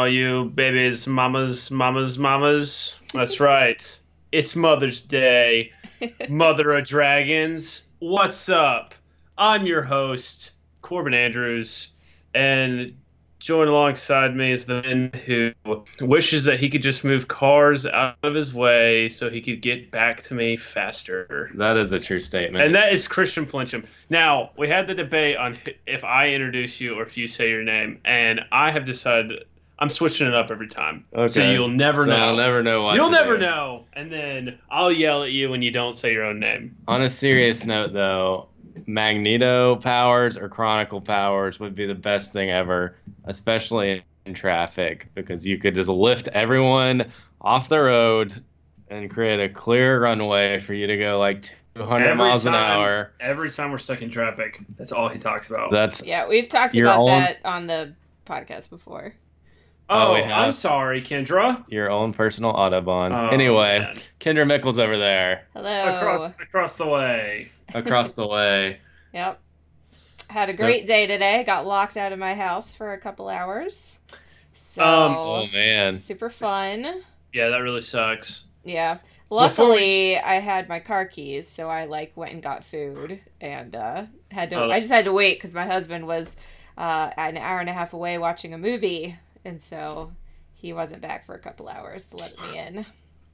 What's all you babies, mamas, mamas, mamas? That's right. It's Mother's Day. Mother of Dragons. What's up? I'm your host, Corbin Andrews, and joined alongside me is the man who wishes that he could just move cars out of his way so he could get back to me faster. That is a true statement. And that is Christian Flincham. Now, we had the debate on if I introduce you or if you say your name, and I have decided I'm switching it up every time. okay. So you'll never So know. I'll never know what You'll never do. know. And then I'll yell at you when you don't say your own name. On a serious note, though, Magneto powers or Chronicle powers would be the best thing ever, especially in traffic, because you could just lift everyone off the road and create a clear runway for you to go like 200 Every miles an hour. Every time we're stuck in traffic, that's all he talks about. That's Yeah, we've talked about own- that on the podcast before. Oh, oh, we have? I'm sorry, Kendra. your own personal Autobahn. Oh, anyway, man. Kendra Mickles over there, Hello. across across the way. across the way. Yep. Had a So- great day today. Got locked out of my house for a couple hours. So Um, Oh, man. super fun. Yeah, that really sucks. Yeah. Before we Luckily, I had my car keys, so I like went and got food and uh, had to. Oh. I just had to wait because my husband was uh, an hour and a half away watching a movie, and so he wasn't back for a couple hours to let me in.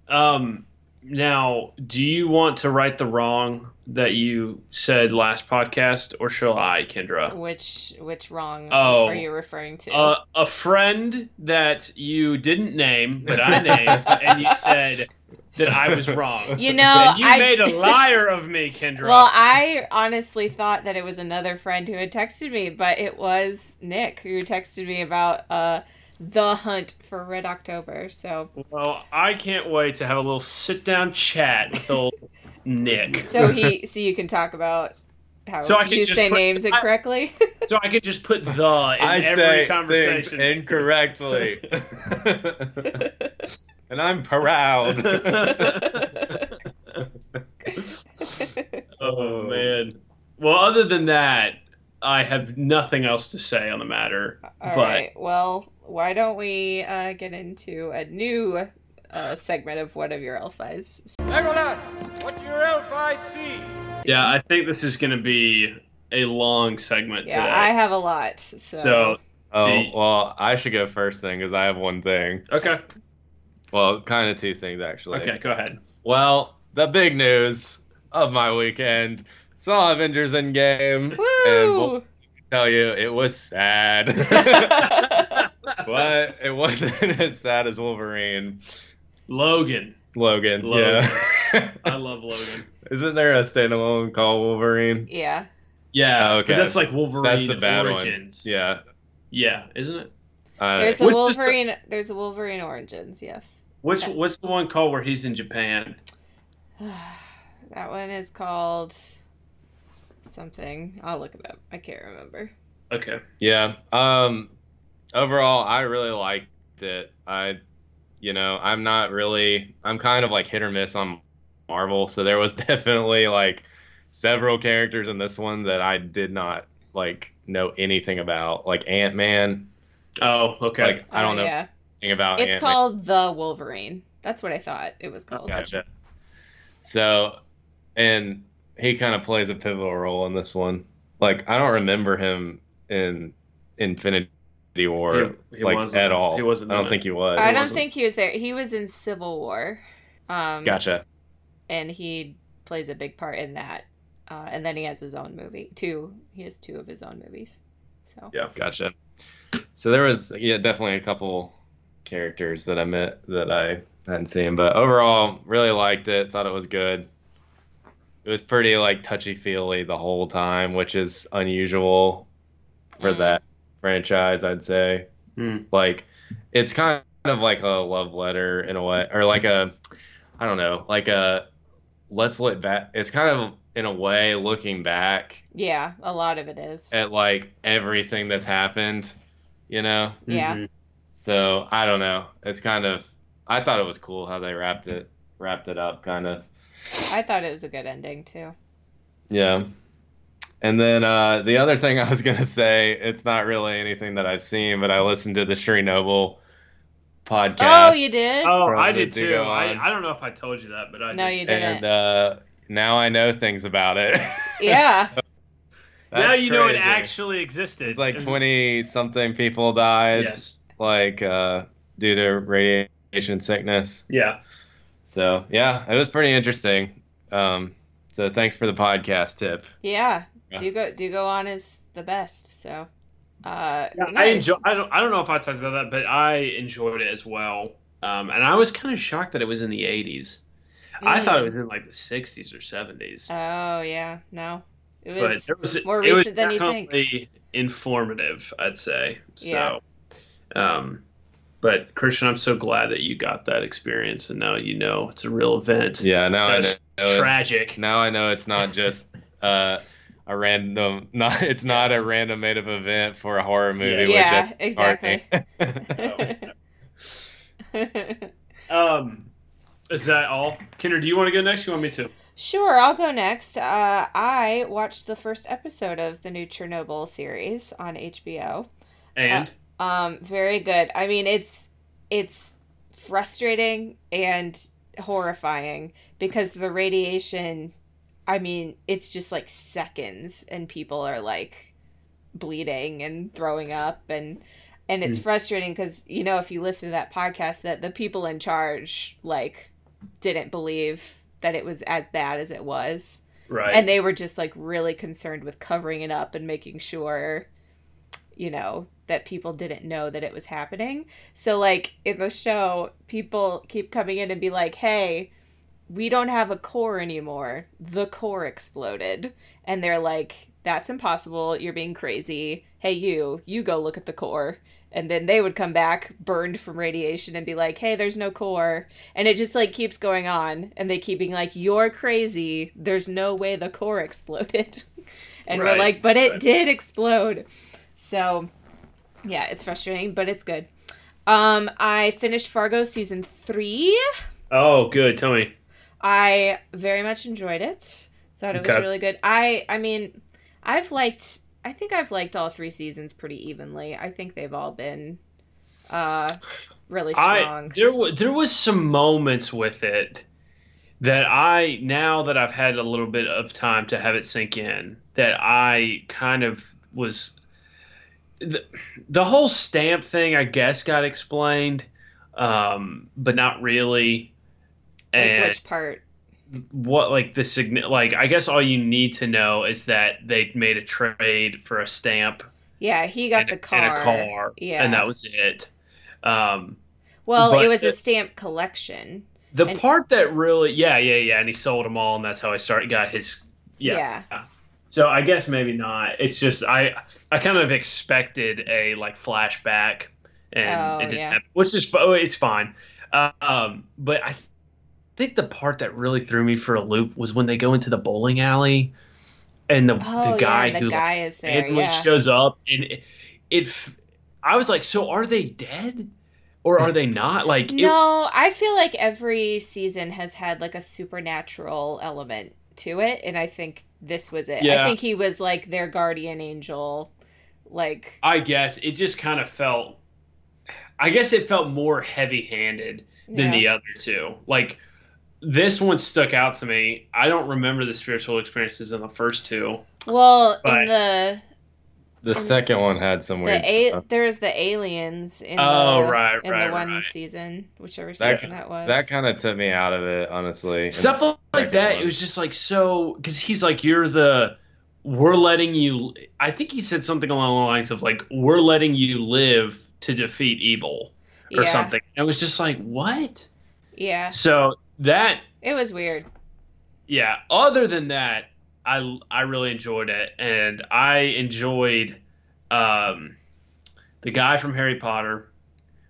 Um, now, do you want to right the wrong that you said last podcast, or shall I, Kendra? Which which wrong Oh. are you referring to? Uh, a friend that you didn't name, but I named, and you said that I was wrong. You know, and you I- made a liar of me, Kendra. Well, I honestly thought that it was another friend who had texted me, but it was Nick who texted me about uh, the hunt for Red October. So, Well, I can't wait to have a little sit down chat with old mm-hmm. Nick. so he, so you can talk about how So I can you just say put- names I- So I could just put the in I every say things conversation. incorrectly. and I'm proud. oh man. Well, other than that, I have nothing else to say on the matter. All but right. Well, why don't we uh, get into a new uh, segment of one of your elf eyes? Legolas, what do your elf eyes see? yeah, I think this is going to be a long segment Yeah, today. I have a lot. So, so oh, See- well, I should go first then because I have one thing. okay, Well, kind of two things actually. okay, go ahead. Well, the big news of my weekend saw Avengers Endgame. And we'll tell you, it was sad. but it wasn't as sad as Wolverine. Logan. Logan. Logan. Yeah. I love Logan. Isn't there a standalone called Wolverine? yeah. Yeah, Oh, okay. but that's like Wolverine That's the bad Origins. one. Yeah. yeah, isn't it? Uh, There's a Which is the- Wolverine. There's a Wolverine Origins. Yes. Which what's the one called where he's in Japan? that one is called something. I'll look it up. I can't remember. Okay. Yeah. Um overall I really liked it. I you know, I'm not really I'm kind of like hit or miss on Marvel, so there was definitely like several characters in this one that I did not like know anything about. Like Ant-Man. Oh, okay. Like I don't Oh, know Yeah. anything about It's Ant-Man. called the Wolverine. That's what I thought it was called. Gotcha. So, and he kind of plays a pivotal role in this one. Like I don't remember him in Infinity War He- he like wasn't. at all. He wasn't I don't think it. he was. I don't wasn't. think he was there. He was in Civil War. Um, Gotcha. And he plays a big part in that. Uh, and then he has his own movie. Two. He has two of his own movies. So. Yeah. Gotcha. So there was yeah definitely a couple characters that I met that I hadn't seen, but overall really liked it. Thought it was good. It was pretty like touchy feely the whole time, which is unusual for Mm. that franchise, I'd say. Hmm. Like it's kind of like a love letter in a way, or like a I don't know, like a let's look back. It's kind of in a way looking back Yeah, a lot of it is. at like everything that's happened, you know. Yeah. Mhm. So I don't know. It's kind of I thought it was cool how they wrapped it wrapped it up, kind of. I thought it was a good ending too. Yeah. And then uh, the other thing I was gonna say, it's not really anything that I've seen, but I listened to the Chernobyl podcast. Oh, you did? Oh, I did too. I, I don't know if I told you that, but I no, did. you didn't. and uh, now I know things about it. yeah. now That's you know it actually existed. It's like twenty something people died, Yes. like uh, due to radiation sickness. Yeah. So yeah, it was pretty interesting. Um, so thanks for the podcast tip. Yeah. Yeah. Do go do go on is the best. So uh Yeah, I nice. enjoy. I don't. I don't know if I talked about that, but I enjoyed it as well. Um, and I was kind of shocked that it was in the '80s. I thought it Mm. was in like the '60s or '70s. Oh yeah, no. It but was it was more it was recent than you think. informative. I'd say so. Um, but Christian, I'm so glad that you got that experience, and now you know it's a real event. Yeah, now I know. That's it's- tragic. Now I know it's not just uh, a random. Not it's not a random made up event for a horror movie. Yeah, which exactly. Um, is that all? Kendra, do you want to go next? You want me to? Sure, I'll go next. Uh, I watched the first episode of the new Chernobyl series on HBO. And Um, very good. I mean, it's it's frustrating and horrifying because the radiation. I mean, it's just like seconds, and people are like bleeding and throwing up, and and it's Mm. frustrating because you know if you listen to that podcast, that the people in charge like didn't believe that it was as bad as it was right. and they were just like really concerned with covering it up and making sure you know that people didn't know that it was happening. So like in the show people keep coming in and be like hey we don't have a core anymore. The core exploded. And they're like that's impossible. You're being crazy. Hey you you go look at the core. And then they would come back burned from radiation and be like hey there's no core. And it just like keeps going on. And they keep being like you're crazy. There's no way the core exploded. And we're like but it right. did explode. So yeah it's frustrating but it's good. Um i finished fargo season three. Oh, good. Tell me. i very much enjoyed it. Thought it was really good. I i mean i've liked i think i've liked all three seasons pretty evenly. I think they've all been uh really I strong. there was there was some moments with it that I now that I've had a little bit of time to have it sink in that I kind of was the, the whole stamp thing I guess got explained um but not really like which part what like the sign like I guess all you need to know is that they made a trade for a stamp yeah he got and, the car and a car yeah and that was it um Well, it was a stamp collection. The And- part that really, yeah, yeah, yeah, and he sold them all, and that's how I started. Got his, yeah. Yeah. So I guess maybe not. It's just I, I kind of expected a like flashback, and Oh, it didn't yeah. happen, which is oh, it's fine. Um, but I think the part that really threw me for a loop was when they go into the bowling alley, and the Oh, the guy yeah, and who the guy is there. Yeah. shows up, and it, it, I was like, so are they dead, or are they not? Like, it- No, I feel like every season has had like a supernatural element to it, and I think this was it. I think he was like their guardian angel. Like, I guess it just kind of felt. I guess it felt more heavy-handed than yeah. the other two. Like this one stuck out to me. I don't remember the spiritual experiences in the first two. well, But- in the The second one had some weird the a- stuff. there's the aliens in Oh, the right, in right, the one right. season, whichever That- season that was. That kind of took me out of it, honestly. Stuff like that. one. It was just like so because he's like, "You're the." We're letting you. I think he said something along the lines of like, "We're letting you live to defeat evil" or yeah, something. And it was just like, what? Yeah, So that it was weird. yeah other than that i i really enjoyed it and i enjoyed um the guy from harry potter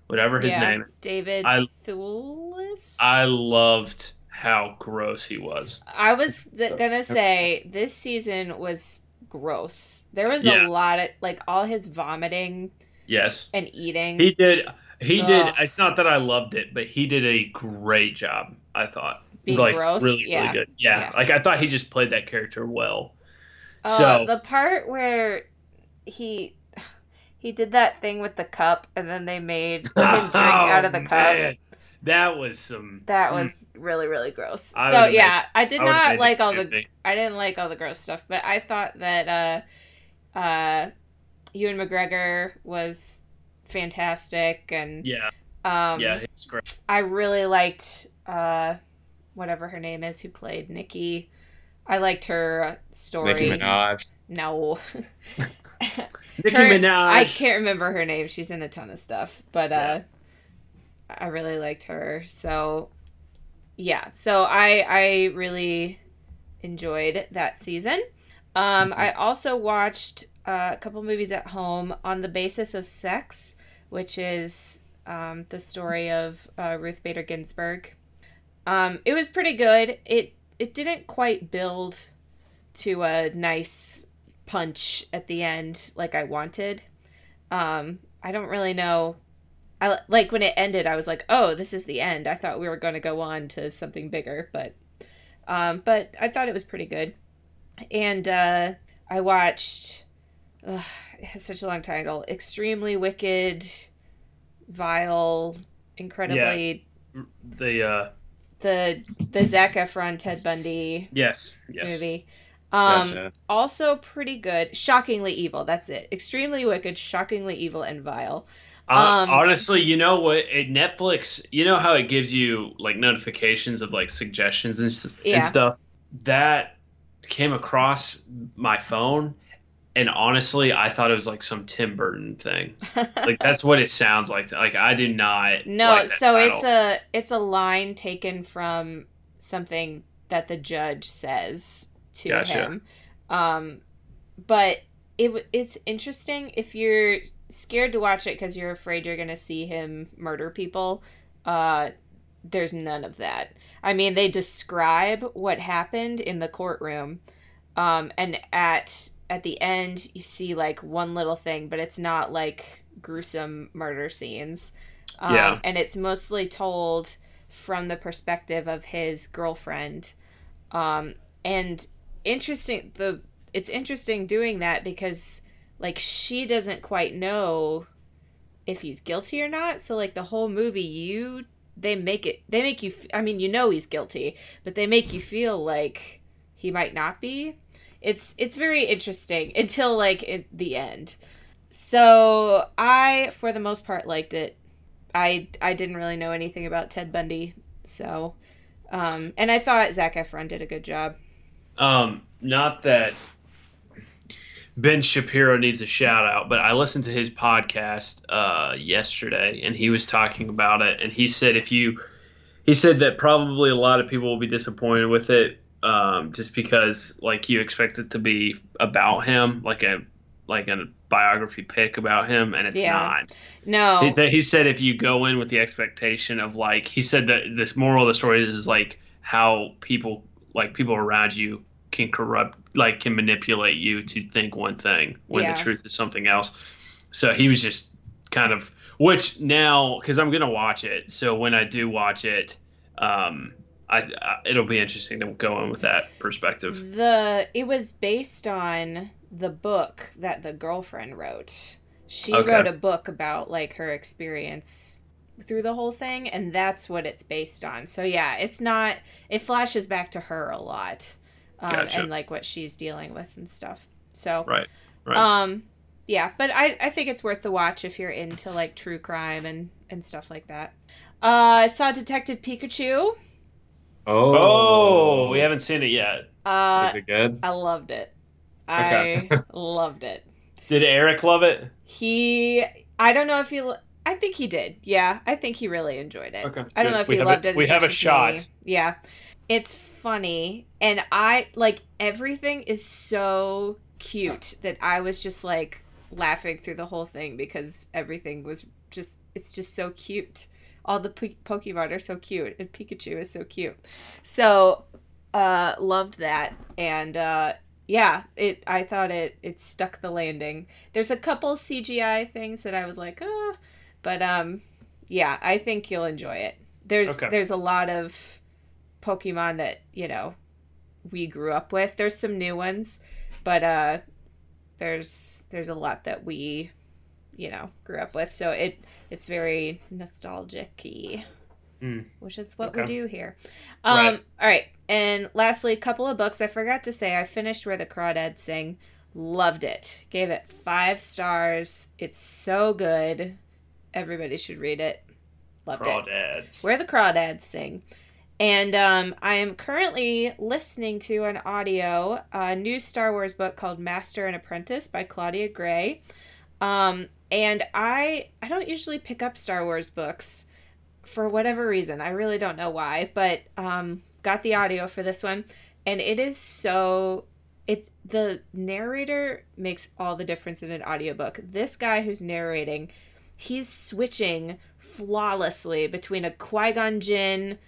whatever his yeah, name David I- Thewlis. i loved how gross he was I was th- gonna say this season was gross. There was Yeah. a lot of like all his vomiting yes and eating. he did he did it's not that i loved it but he did a great job i thought Being like gross? really Yeah. really good yeah. Yeah. like i thought he just played that character well Oh, so the part where he he did that thing with the cup and then they made him drink out of the Oh, cup. man. That was some. That was really really gross. I so yeah, I did I not like all the. I didn't like all the gross stuff, but I thought that uh uh Ewan McGregor was fantastic and Yeah, um yeah, it was great. I really liked uh whatever her name is who played Nikki. I liked her story. Nicki Minaj. No. Nicki Her- Minaj. I can't remember her name. She's in a ton of stuff, but uh I really liked her. So yeah, so I I really enjoyed that season. Um I also watched uh, a couple movies at home on the basis of sex, which is um, the story of uh, Ruth Bader Ginsburg. Um, it was pretty good. It it didn't quite build to a nice punch at the end like I wanted. Um, I don't really know. I like when it ended. I was like, "Oh, this is the end." I thought we were going to go on to something bigger, but um, but I thought it was pretty good. And uh, I watched. Ugh, it has such a long title. Extremely wicked, vile, incredibly Yeah. the uh, the the Zac Efron Ted Bundy yes, yes. movie. Um, Gotcha. also pretty good. Shockingly evil. That's it. Extremely wicked, shockingly evil, and vile. Uh, Um, honestly, you know what? It, Netflix, you know how it gives you like notifications of like suggestions and, s- Yeah. and stuff. That came across my phone, and honestly, I thought it was like some Tim Burton thing. Like that's what it sounds like. To, Like I do not. no, like so title. it's a it's a line taken from something that the judge says to Gotcha. him. Um, but it it's interesting if you're scared to watch it because you're afraid you're gonna see him murder people. Uh, there's none of that. I mean, they describe what happened in the courtroom, um, and at at the end you see like one little thing, but it's not like gruesome murder scenes. Um, Yeah. and it's mostly told from the perspective of his girlfriend. Um, and interesting the it's interesting doing that because like she doesn't quite know if he's guilty or not. So like the whole movie, you they make it they make you. I mean, you know he's guilty, but they make you feel like he might not be. It's it's very interesting until like at the end. So I, for the most part, liked it. I I didn't really know anything about Ted Bundy, so um, and I thought Zac Efron did a good job. Um, not that Ben Shapiro needs a shout out, but I listened to his podcast uh, yesterday, and he was talking about it, and he said if you, he said that probably a lot of people will be disappointed with it, um, just because like you expect it to be about him, like a like a biography pick about him, and it's Yeah. not. No, He, he said if you go in with the expectation of like he said that this moral of the story is like how people like people around you can corrupt like can manipulate you to think one thing when Yeah. the truth is something else. So he was just kind of which now because I'm gonna watch it. So when I do watch it, um, I, I it'll be interesting to go on with that perspective. the it was based on the book that the girlfriend wrote. She Okay. wrote a book about like her experience through the whole thing and that's what it's based on. So yeah, it's not it flashes back to her a lot. Um, Gotcha. and like what she's dealing with and stuff. So Right. Right. um yeah, but I I think it's worth the watch if you're into like true crime and and stuff like that. Uh I saw Detective Pikachu. Oh, we haven't seen it yet. Uh Is it good? I loved it. Okay. I loved it. Did Eric love it? He, I don't know if he, I think he did. Yeah, I think he really enjoyed it. Okay, I don't good. know if We he have a- loved it. we as have much a as shot. me. Yeah, it's funny, and I like everything is so cute that I was just like laughing through the whole thing because everything was just, it's just so cute. All the po- Pokemon are so cute, and Pikachu is so cute. So, uh, loved that, and uh, yeah, it. I thought it it stuck the landing. There's a couple CGI things that I was like, ah, but um, yeah, I think you'll enjoy it. There's Okay. there's a lot of Pokemon that you know we grew up with. There's some new ones, but uh, there's there's a lot that we, you know, grew up with. So it it's very nostalgic-y, Mm. which is what Okay. we do here. Um, Right. All right, and lastly, a couple of books. I forgot to say I finished Where the Crawdads Sing. Loved it. Gave it five stars. It's so good. Everybody should read it. Loved it. Where the Crawdads Sing. And um, I am currently listening to an audio, a new Star Wars book called Master and Apprentice by Claudia Gray. Um, and I I don't usually pick up Star Wars books for whatever reason. I really don't know why, but um, got the audio for this one, and it is so. It's the narrator makes all the difference in an audiobook. This guy who's narrating, he's switching flawlessly between a Qui Gon Jinn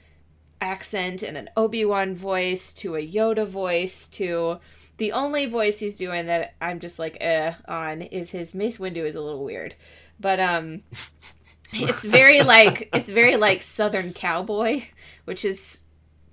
accent and an Obi Wan voice to a Yoda voice to the only voice he's doing that I'm just like eh on is his Mace Windu is a little weird, but um, it's very like it's very like Southern cowboy, which is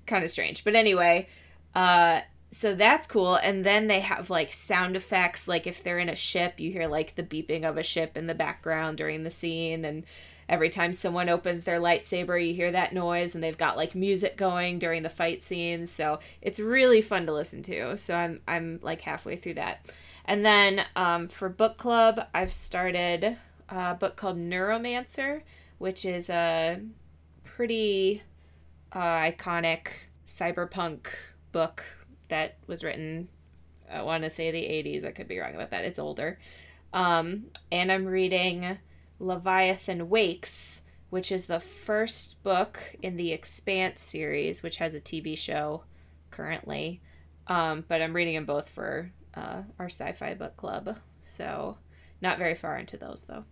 kind of strange. But anyway, uh, so that's cool. And then they have like sound effects, like if they're in a ship, you hear like the beeping of a ship in the background during the scene, and every time someone opens their lightsaber, you hear that noise, and they've got like music going during the fight scenes. So it's really fun to listen to. So I'm I'm like halfway through that. And then um, for book club, I've started a book called Neuromancer, which is a pretty uh, iconic cyberpunk book that was written, I want to say the 80s. I could be wrong about that. It's older. Um, and I'm reading Leviathan Wakes, which is the first book in the Expanse series, which has a TV show currently. Um, but I'm reading them both for uh, our sci fi book club. So not very far into those, though.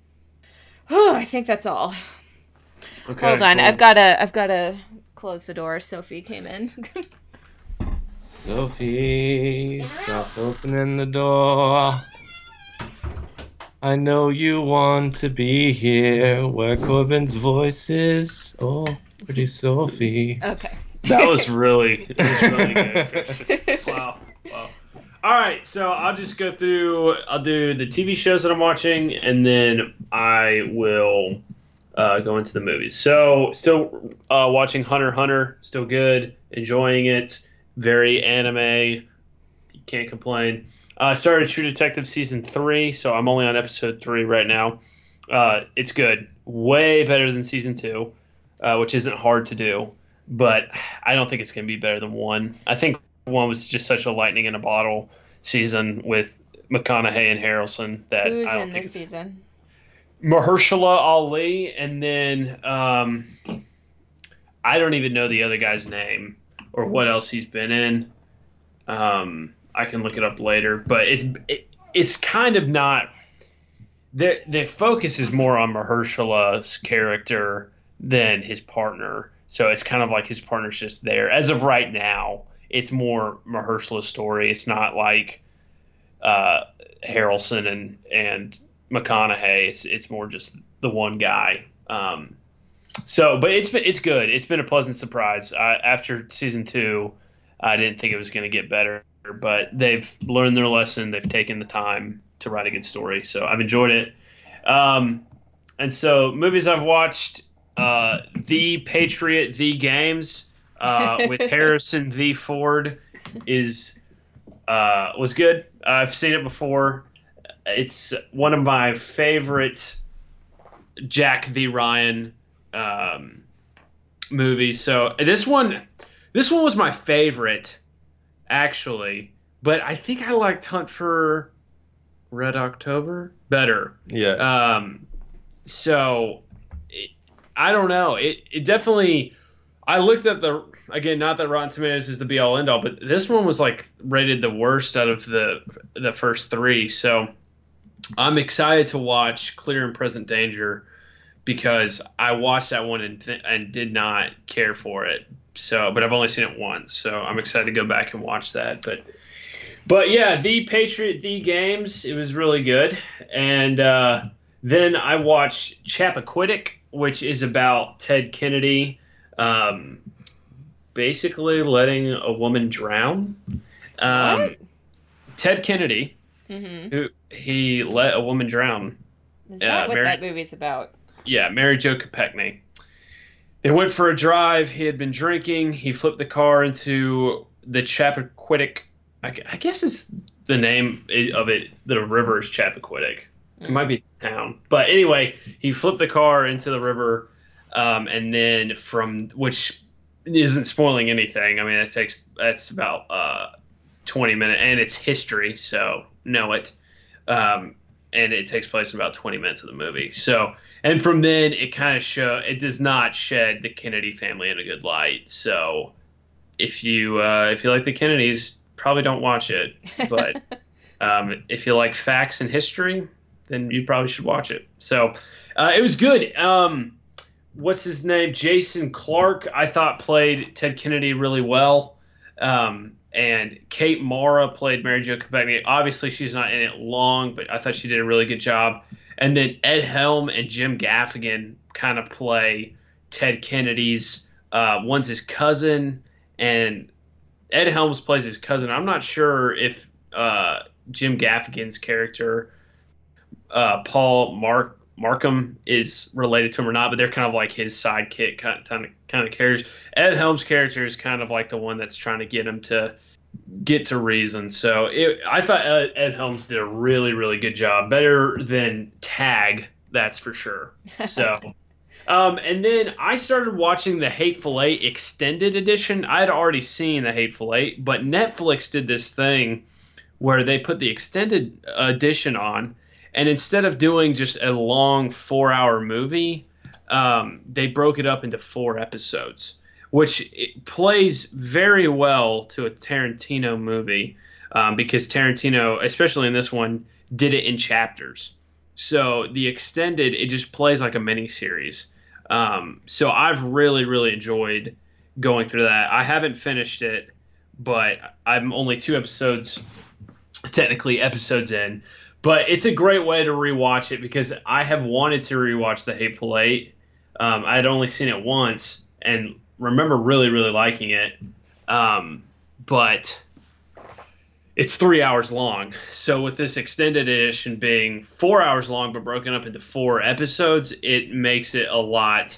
I think that's all. Okay, Hold on, cool. I've got to. I've got to close the door. Sophie came in. Sophie, stop opening the door. I know you want to be here where Corbin's voice is. Oh, pretty Sophie. okay. That was really, that was really good. Wow. Wow. All right, so I'll just go through. I'll do the TV shows that I'm watching, and then I will uh, go into the movies. So, still uh, watching Hunter Hunter. Still good. Enjoying it. Very anime. Can't complain. Uh, I started True Detective season three, so I'm only on episode three right now. Uh, it's good. Way better than season two, uh, which isn't hard to do but I don't think it's going to be better than one. I think one was just such a lightning in a bottle season with McConaughey and Harrelson that Who's I don't in think this season? Mahershala Ali, and then um, I don't even know the other guy's name or what else he's been in. Um, I can look it up later, but it's it, it's kind of not. The the focus is more on Mahershala's character than his partner, so it's kind of like his partner's just there as of right now. It's more Mahershala's story. It's not like uh, Harrelson and and McConaughey. It's it's more just the one guy. Um, so, but it's been it's good. It's been a pleasant surprise. Uh, after season two, I didn't think it was going to get better, but they've learned their lesson. They've taken the time to write a good story. So I've enjoyed it. Um, and so movies I've watched: uh, The Patriot, The Games uh, with Harrison V Ford is uh, was good. I've seen it before. It's one of my favorite Jack V Ryan um, movies. So this one, this one was my favorite, actually. But I think I liked Hunt for Red October better. Yeah. Um, so it, I don't know. It it definitely. I looked at the again, not that Rotten Tomatoes is the be all end all, but this one was like rated the worst out of the the first three. So I'm excited to watch Clear and Present Danger because I watched that one and th- and did not care for it. So, but I've only seen it once, so I'm excited to go back and watch that. But but yeah, the Patriot the games it was really good, and uh, then I watched Chappaquiddick, which is about Ted Kennedy, um, basically letting a woman drown. Um, What? Ted Kennedy, hmm who he let a woman drown. Is that what Mary- that movie's about? Yeah, Mary Jo Kopechne. They went for a drive. He had been drinking. He flipped the car into the Chappaquiddick. I, guess it's the name of it. The river is Chappaquiddick. It might be the town, but anyway, he flipped the car into the river, um, and then from which isn't spoiling anything. I mean, it takes that's about uh, twenty minutes, and it's history, so know it. Um, and it takes place in about twenty minutes of the movie. So, and from then it kind of show it does not shed the Kennedy family in a good light. So, if you uh, if you like the Kennedys, probably don't watch it. But um, if you like facts and history, then you probably should watch it. So uh, it was good. Um, what's his name? Jason Clarke, I thought played Ted Kennedy really well. Um, and Kate Mara played Mary Jo Kopechne. Obviously, she's not in it long, but I thought she did a really good job. And then Ed Helm and Jim Gaffigan kind of play Ted Kennedy's. Uh, one's his cousin, and Ed Helms plays his cousin. I'm not sure if uh, Jim Gaffigan's character, uh, Paul Mark Markham, is related to him or not, but they're kind of like his sidekick kind of, kind of characters. Ed Helms' character is kind of like the one that's trying to get him to get to reason. So it, I thought Ed, Helms did a really really good job, better than Tag, that's for sure. So. Um, and then I started watching the Hateful Eight extended edition. I had already seen the Hateful Eight, but Netflix did this thing where they put the extended edition on, and instead of doing just a long four hour movie, um, they broke it up into four episodes, which plays very well to a Tarantino movie um, because Tarantino, especially in this one, did it in chapters. So the extended, it just plays like a mini series. Um, so I've really, really enjoyed going through that. I haven't finished it, but I'm only two episodes, technically episodes in. But it's a great way to rewatch it because I have wanted to rewatch The Hateful Eight. Um, I had only seen it once and remember really, really liking it. Um, but it's three hours long. So with this extended edition being four hours long but broken up into four episodes, it makes it a lot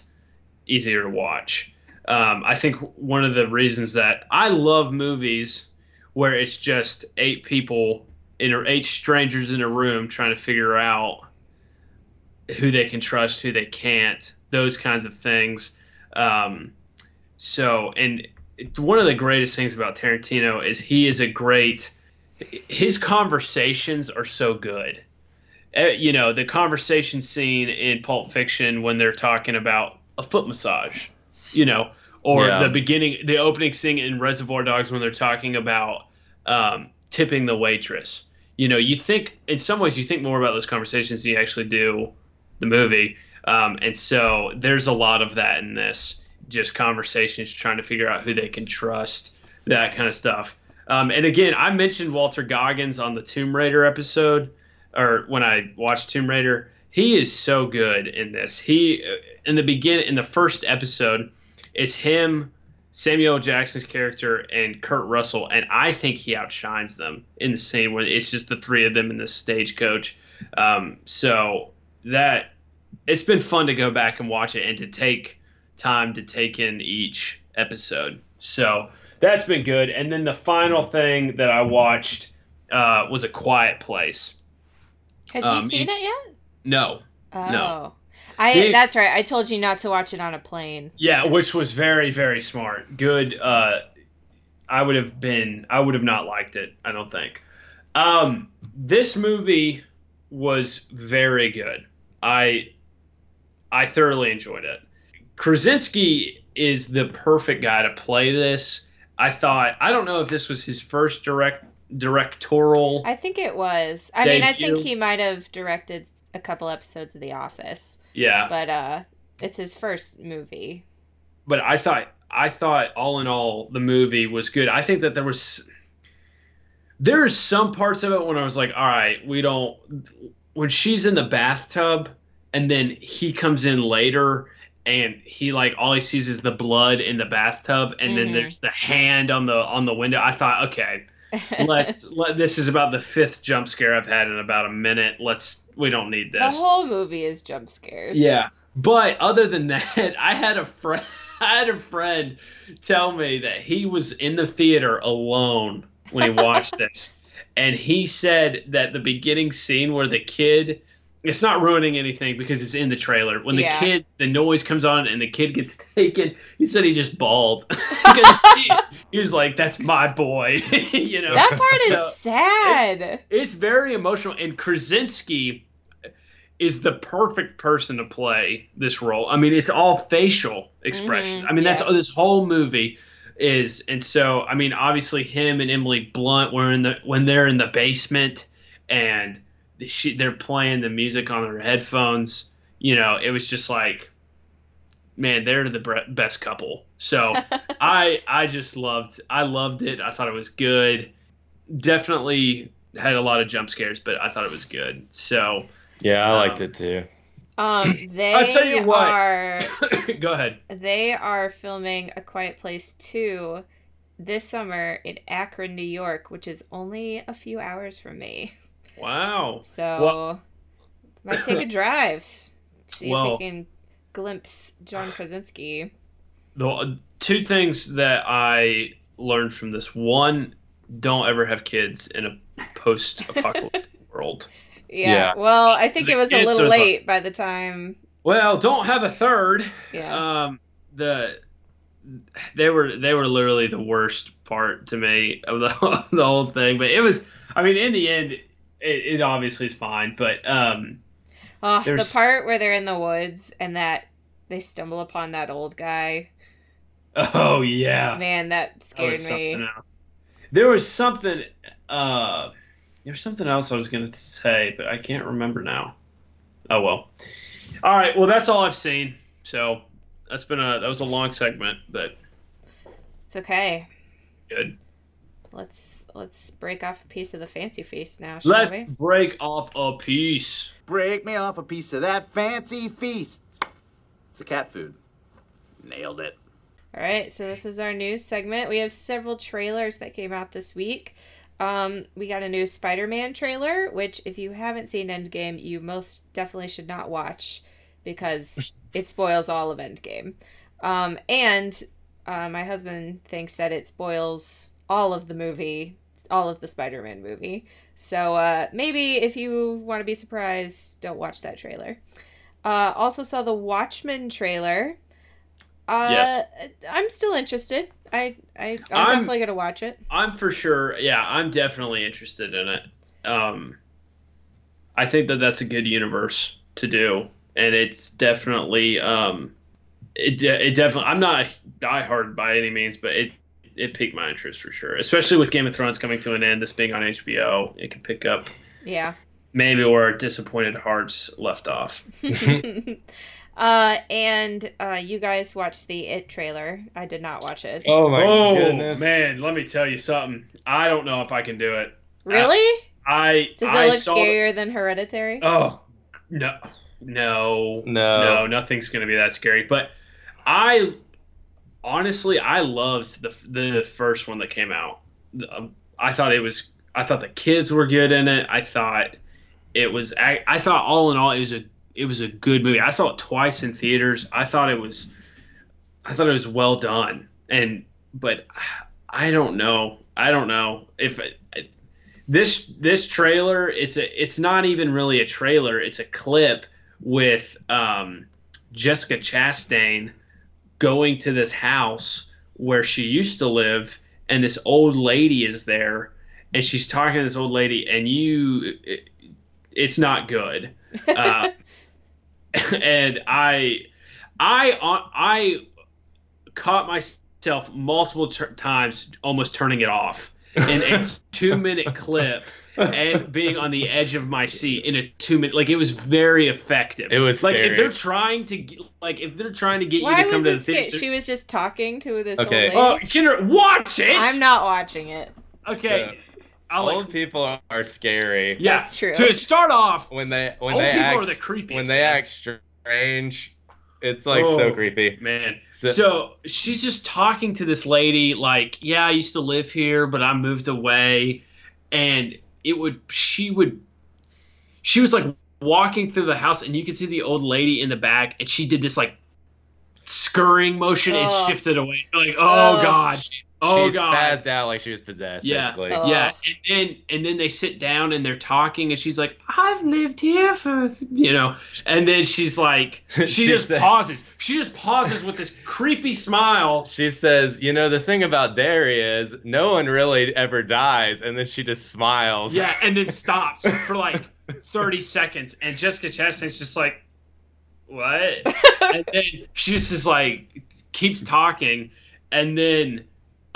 easier to watch. Um, I think one of the reasons that I love movies where it's just eight people in or eight strangers in a room trying to figure out who they can trust, who they can't, those kinds of things. Um, so, and one of the greatest things about Tarantino is he is a great his conversations are so good. Uh, you know, the conversation scene in Pulp Fiction when they're talking about a foot massage, you know, or Yeah. the beginning, the opening scene in Reservoir Dogs when they're talking about um, tipping the waitress. You know, you think in some ways you think more about those conversations than you actually do the movie. Um, and so there's a lot of that in this, just conversations trying to figure out who they can trust, that kind of stuff. Um, and again, I mentioned Walton Goggins on the Tomb Raider episode, or when I watched Tomb Raider. He is so good in this. He in the begin in the first episode, it's him, Samuel Jackson's character, and Kurt Russell, and I think he outshines them in the scene where it's just the three of them in the stagecoach. Um, so that it's been fun to go back and watch it and to take time to take in each episode. So that's been good. And then the final thing that I watched uh, was A Quiet Place. Had Um, you seen you- it yet? No. Oh. No. I that's right. I told you not to watch it on a plane. Yeah, which was very, very smart. Good. Uh, I would have been. I would have not liked it. I don't think. Um, this movie was very good. I I thoroughly enjoyed it. Krasinski is the perfect guy to play this. I thought. I don't know if this was his first direct directorial. I think it was. I mean, I think he might have directed a couple episodes of The Office, yeah, but uh it's his first movie. but I thought I thought all in all the movie was good. I think that there was there's some parts of it when I was like, all right, we don't when she's in the bathtub and then he comes in later and he like all he sees is the blood in the bathtub and then Mhm. there's the hand on the on the window. I thought, okay, let's let this is about the fifth jump scare I've had in about a minute. Let's we don't need this. the whole movie is jump scares. Yeah. But other than that, I had a friend I had a friend tell me that he was in the theater alone when he watched this. And he said that the beginning scene where the kid it's not ruining anything because it's in the trailer. When the Yeah. kid the noise comes on and the kid gets taken, he said he just bawled. because he, he was like, That's my boy. you know. That part is sad. it's very emotional and krasinski is the perfect person to play this role i mean it's all facial expression Mhm, i mean that's yeah. this whole movie is and so i mean obviously him and emily blunt were in the when they're in the basement and she, they're playing the music on their headphones you know it was just like man they're the bre- best couple so I I just loved I loved it. I thought it was good. Definitely had a lot of jump scares, but I thought it was good. So Yeah, I Um, liked it too. Um, they I'll tell you what. are go ahead. they are filming A Quiet Place 2 this summer in Akron, New York, which is only a few hours from me. Wow. So Well- might take a drive. See if Well- we can glimpse John Krasinski. The two things that I learned from this: one, don't ever have kids in a post-apocalyptic world. Yeah. Yeah. Well, I think it was a little so fun. late by the time. Well, don't have a third. Yeah. Um, the they were they were literally the worst part to me of the the whole thing. But it was, I mean, in the end, it, it obviously is fine. But um, oh, the part where they're in the woods and that they stumble upon that old guy. oh yeah, Man, that that scared was something me. else. There was something. Uh, there's something else I was gonna say, but I can't remember now. Oh well. All right. Well, that's all I've seen. So that's been a that was a long segment, but It's okay. good. Let's let's break off a piece of the fancy feast now, shall Let's we? break off a piece. Break me off a piece of that fancy feast. It's a cat food. Nailed it. All right, so this is our news segment. We have several trailers that came out this week. Um, we got a new Spider-Man trailer, which if you haven't seen Endgame, you most definitely should not watch because it spoils all of Endgame. Um, and uh, my husband thinks that it spoils all of the movie, all of the Spider-Man movie. So uh, maybe if you want to be surprised, don't watch that trailer. Uh, also saw the Watchmen trailer. Uh, Yes. I'm still interested. I, I I'm, I'm- definitely gonna watch it. I'm for sure. Yeah, I'm definitely interested in it. Um, I think that that's a good universe to do, and it's definitely um, it de- it definitely. I'm not a diehard by any means, but it it piqued my interest for sure. Especially with Game of Thrones coming to an end, this being on HBO, it could pick up Yeah. maybe where Disappointed Hearts left off. uh, and uh, you guys watched the It trailer. I did not watch it. Oh my oh goodness. man, let me tell you something. I don't know if I can do it. Really? I Does I it look saw- scarier than Hereditary? Oh no, no, No. no, nothing's gonna be that scary. But I honestly, I loved the the first one that came out. Um, I thought it was. I thought the kids were good in it. I thought it was. I, I thought all in all, it was a it was a good movie. I saw it twice in theaters. I thought it was. I thought it was well done. And but I don't know. I don't know if this this trailer it's a it's not even really a trailer it's a clip with um, jessica chastain going to this house where she used to live and this old lady is there and she's talking to this old lady and you it, it's not good. Uh, and i i i caught myself multiple tur times almost turning it off in a two minute clip and being on the edge of my seat in a two minute like it was very effective It was like if they're trying to get, like if they're trying to get Why you to come was to the it scary? theater She was just talking to this Okay. old oh lady. Kendra, watch it I'm not watching it. okay I'll Old like, people are scary. yeah That's true. to start off When they when Old they people act are the creepiest, when they man. act strange, It's like so Oh. creepy. Man. So- So, she's just talking to this lady, like, yeah, I used to live here, but I moved away. And it would, she would, she was like walking through the house, and you could see the old lady in the back, and she did this like scurrying motion and shifted away. Like, oh Ugh. God. Oh she God. spazzed out like she was possessed, Yeah. basically. Oh. Yeah, and then and then they sit down and they're talking, and she's like, "I've lived here for you know," and then she's like, she, She just said- pauses. She just pauses with this creepy smile. She says, "You know, the thing about Derry is no one really ever dies," and then she just smiles. Yeah, and then stops for like thirty seconds, and Jessica Chastain's just like, "What?" and then she just is like keeps talking, and then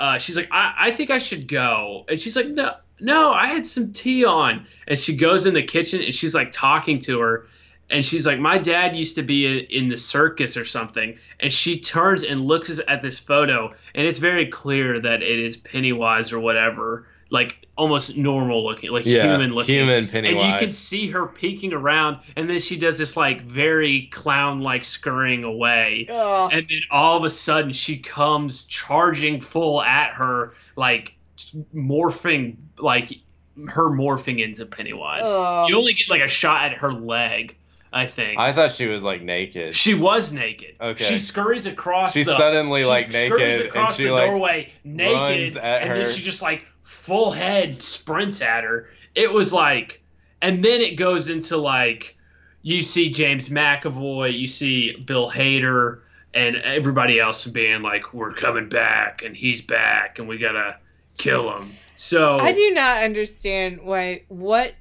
uh, she's like, I, "I think I should go," and she's like, "No." No, I had some tea on. And she goes in the kitchen and she's like talking to her. And she's like, My dad used to be in, in the circus or something. And she turns and looks at this photo. And it's very clear that it is Pennywise or whatever. Like almost normal looking, like yeah, human looking. human Pennywise. And you can see her peeking around. And then she does this like very clown like scurrying away Ugh. and then all of a sudden she comes charging full at her like morphing like her morphing into pennywise Ugh. you only get like a shot at her leg i think I thought she was like naked. she was naked Okay. she scurries across She's the suddenly she like scurries naked and across she the like doorway naked runs at and her. then she just like full head sprints at her it was like and then it goes into like you see james mcavoy you see bill hader and everybody else being like we're coming back and he's back and we gotta kill him so I do not understand why what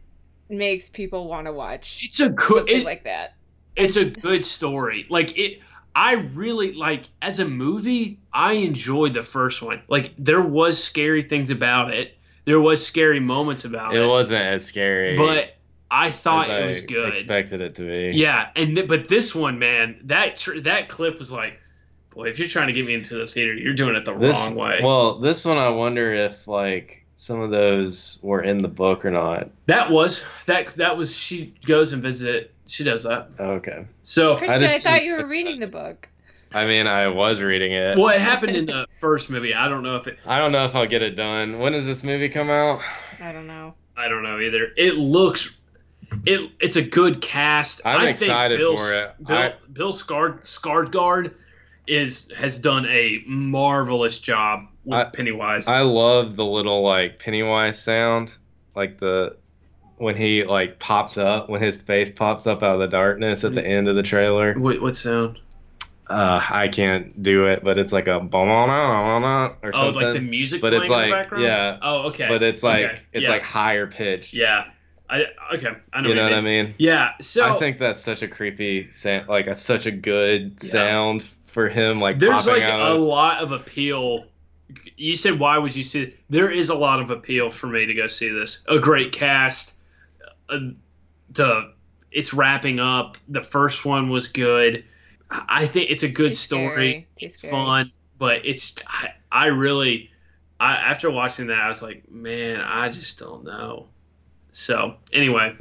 makes people want to watch it's a good something it- like that. it's a good story. Like it I really like as a movie, I enjoyed the first one. Like there was scary things about it. There was scary moments about it. it wasn't as scary. but I thought as it was I good. Expected it to be. Yeah, and th- but this one, man, that tr- that clip was like, boy, if you're trying to get me into the theater, you're doing it the This wrong way. well, this one I wonder if like some of those were in the book or not. that was that that was she goes and visit. She does that. Okay. So Christian, I, just- thought you were reading the book. I mean, I was reading it. well, it happened in the first movie. I don't know if it. I don't know if I'll get it done. When does this movie come out? I don't know. I don't know either. It looks it it's a good cast. I'm I think excited Bill, for it. Bill, I- Bill Skard Skarsgård is has done a marvelous job with I- Pennywise. I love the little like Pennywise sound, like the when he like pops up when his face pops up out of the darkness at the end of the trailer. what, what sound? Uh, I can't do it, but it's like a or something. Oh, like the music But playing it's in like- the background. yeah. Oh, okay. but it's like Okay. it's yeah. like higher pitched. yeah. I okay. I know. you know what I mean? Yeah. So I think that's such a creepy sound, like a, such a good Yeah. sound for him, like there's like a of. lot of appeal. You said why would you see? it? There is a lot of appeal for me to go see this. A great cast. Uh, the it's wrapping up. The first one was good. I think it's a It's good story. It's fun, but it's I, I really I after watching that I was like, man, I just don't know. So anyway,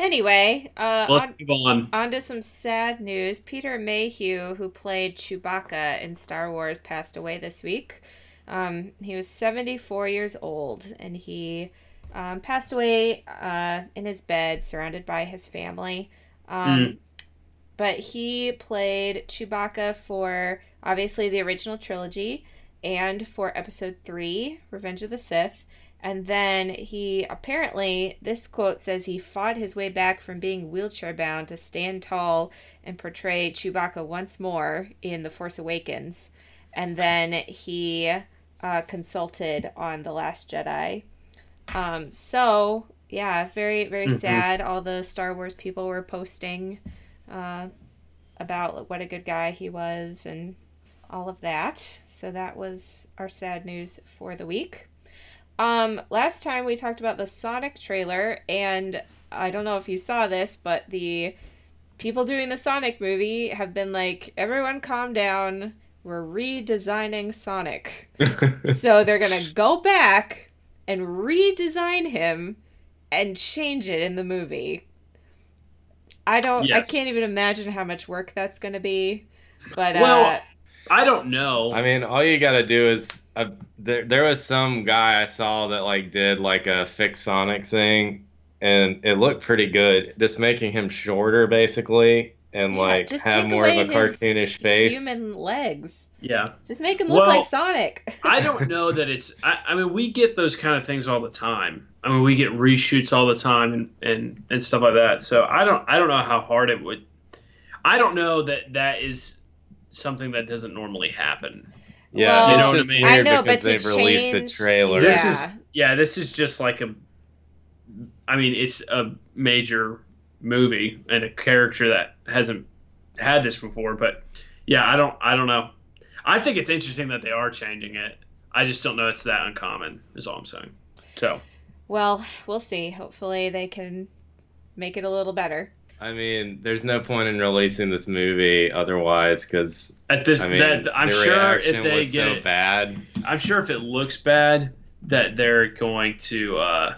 Anyway, uh, let's on, move on. on to some sad news. Peter Mayhew, who played Chewbacca in Star Wars, passed away this week. Um, he was 74 years old, and he um, passed away uh, in his bed, surrounded by his family. Um, Mm. But he played Chewbacca for obviously the original trilogy and for episode three, Revenge of the Sith. And then he apparently, this quote says he fought his way back from being wheelchair bound to stand tall and portray Chewbacca once more in The Force Awakens. And then he uh, consulted on The Last Jedi. Um, so, yeah, very, very Mhm. sad. All the Star Wars people were posting uh, about what a good guy he was and all of that. So that was our sad news for the week. Um, last time we talked about the Sonic trailer, and I don't know if you saw this, but the people doing the Sonic movie have been like, everyone calm down. We're redesigning Sonic. so they're going to go back and redesign him and change it in the movie. I don't. Yes. I can't even imagine how much work that's going to be. But uh, Well, I don't know. I mean, all you gotta do is uh, there. There was some guy I saw that like did like a fix Sonic thing, and it looked pretty good. Just making him shorter, basically, and yeah, like just have more of away a his cartoonish face. Human legs. yeah. Just make him look Well, like Sonic. I don't know that it's. I, I mean, we get those kind of things all the time. I mean, we get reshoots all the time and, and and stuff like that. So I don't I don't know how hard it would. I don't know that that is something that doesn't normally happen. Yeah, Well, You know what I mean? weird I know, because but they've released a change- trailer. This is yeah. This is just like a. I mean, it's a major movie and a character that hasn't had this before. But yeah, I don't I don't know. I think it's interesting that they are changing it. I just don't know it's that uncommon. Is all I'm saying. So. Well, we'll see. Hopefully, they can make it a little better. I mean, there's no point in releasing this movie otherwise, because At this, I mean, that I'm sure if they get so it, bad. I'm sure if it looks bad, that they're going to. uh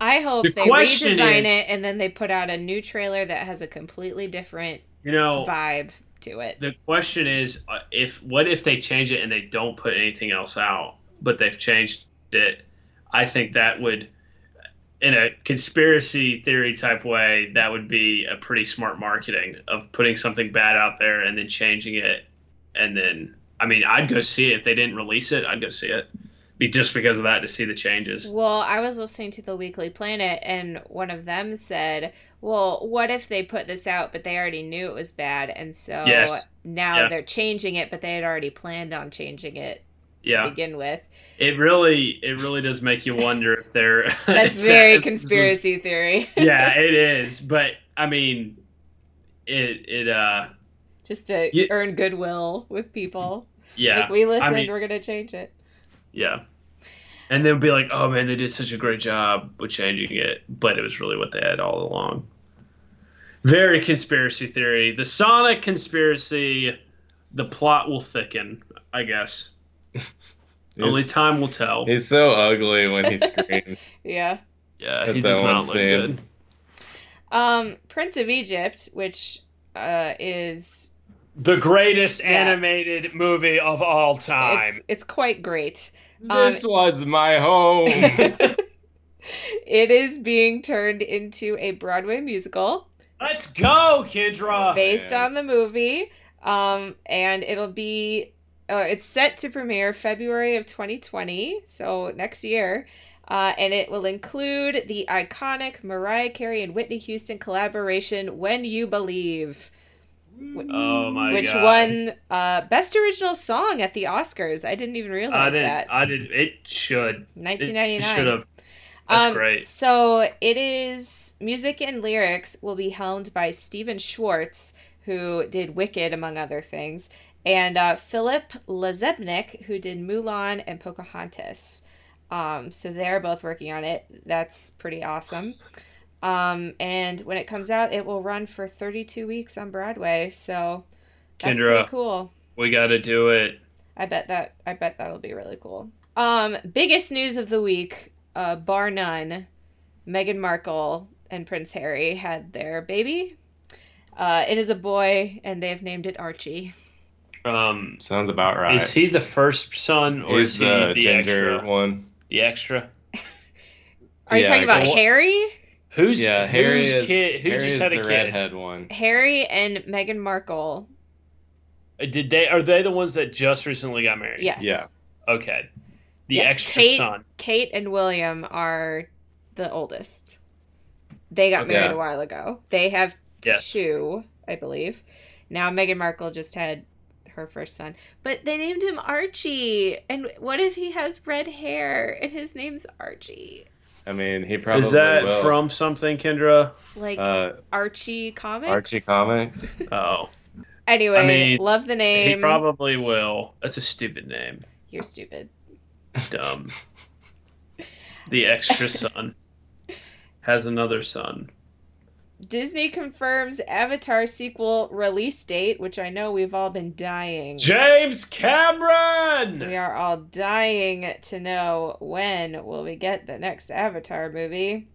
I hope The they redesign is- it and then they put out a new trailer that has a completely different You know, vibe to it. the question is, uh, if what if they change it and they don't put anything else out, but they've changed it? I think that would, in a conspiracy theory type way, that would be a pretty smart marketing of putting something bad out there and then changing it, and then I mean, I'd go see it if they didn't release it. I'd go see it, be just because of that to see the changes. Well, I was listening to the Weekly Planet, and one of them said, "Well, what if they put this out, but they already knew it was bad, and so Yes. now Yeah. they're changing it, but they had already planned on changing it to Yeah, begin with." it really, it really does make you wonder if they're. That's very conspiracy theory. yeah, it is. But I mean, it it uh Just to You- earn goodwill with people. yeah Like we listened, mean- we're gonna change it. yeah, and they'll be like, oh man, they did such a great job with changing it, but it was really what they had all along. Very conspiracy theory. The Sonic conspiracy. The plot will thicken, I guess. Only time will tell. he's so ugly when he screams. Yeah. Yeah, he does not look scene. good. Um, Prince of Egypt, which uh, is The greatest Yeah. animated movie of all time. it's it's quite great. Um, This was my home. it is being turned into a Broadway musical Let's go, Kendra. based man. on the movie. Um, and it'll be uh, it's set to premiere February of 2020, so next year. Uh, and it will include the iconic Mariah Carey and Whitney Houston collaboration "When You Believe." Oh my which god. won uh, best original song at the Oscars. I didn't even I realize didn't. that. I did. It should. It, 1999. should have. That's Um, great. So it is music and lyrics will be helmed by Stephen Schwartz, who did Wicked among other things, and uh, Philip Lazebnik, who did Mulan and Pocahontas. Um, so they're both working on it. That's pretty awesome. Um, and when it comes out, it will run for 32 weeks on Broadway. So that's Kendra. pretty cool. We got to do it. I bet that I bet that'll be really cool. Um, biggest news of the week, uh, bar none, Meghan Markle and Prince Harry had their baby. Uh, it is a boy, and they've named it Archie. Um, Sounds about right. is he the first son or He's is he the, the, extra? one. The extra. Are you Yeah, talking about Harry? Who's Yeah, Harry whose is. kid? Who Harry just had a the kid? redhead one. Harry and Meghan Markle. Uh, Did they? Are they the ones that just recently got married? Yes. Yeah. Okay. The Yes, extra Kate- son. Kate and William are the oldest. They got Okay. married a while ago. They have Yes. two, I believe. Now Meghan Markle just had her first son, but they named him Archie. And what if he has red hair and his name's Archie? I mean, he probably Is that will. from something, Kendra? Like uh, Archie Comics. Archie Comics? Oh, Anyway, I mean, love the name. he probably will. That's a stupid name. You're stupid. Dumb. the extra son has another son. Disney confirms Avatar sequel release date, which I know we've all been dying. James Cameron. We are all dying to know when will we get the next Avatar movie.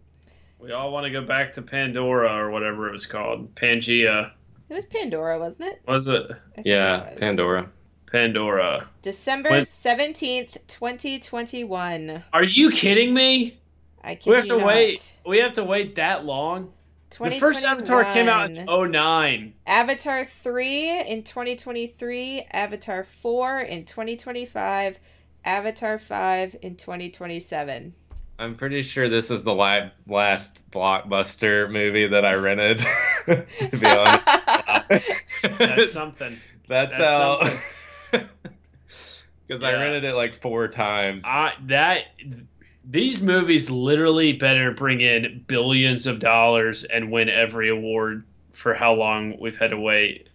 We all want to go back to Pandora or whatever it was called. Pangea. It was Pandora, wasn't it? Was it? Yeah, it was. Pandora. Pandora. December When- 17th, 2021. Are you kidding me? I kid We have you to not. wait. We have to wait that long. The first Avatar came out in 2021. 09. Avatar 3 in 2023, Avatar 4 in 2025, Avatar 5 in 2027. I'm pretty sure this is the la- last blockbuster movie that I rented. to be honest, That's something. That's, that's how. Because I rented it like four times. I that these movies literally better bring in billions of dollars and win every award for how long we've had to wait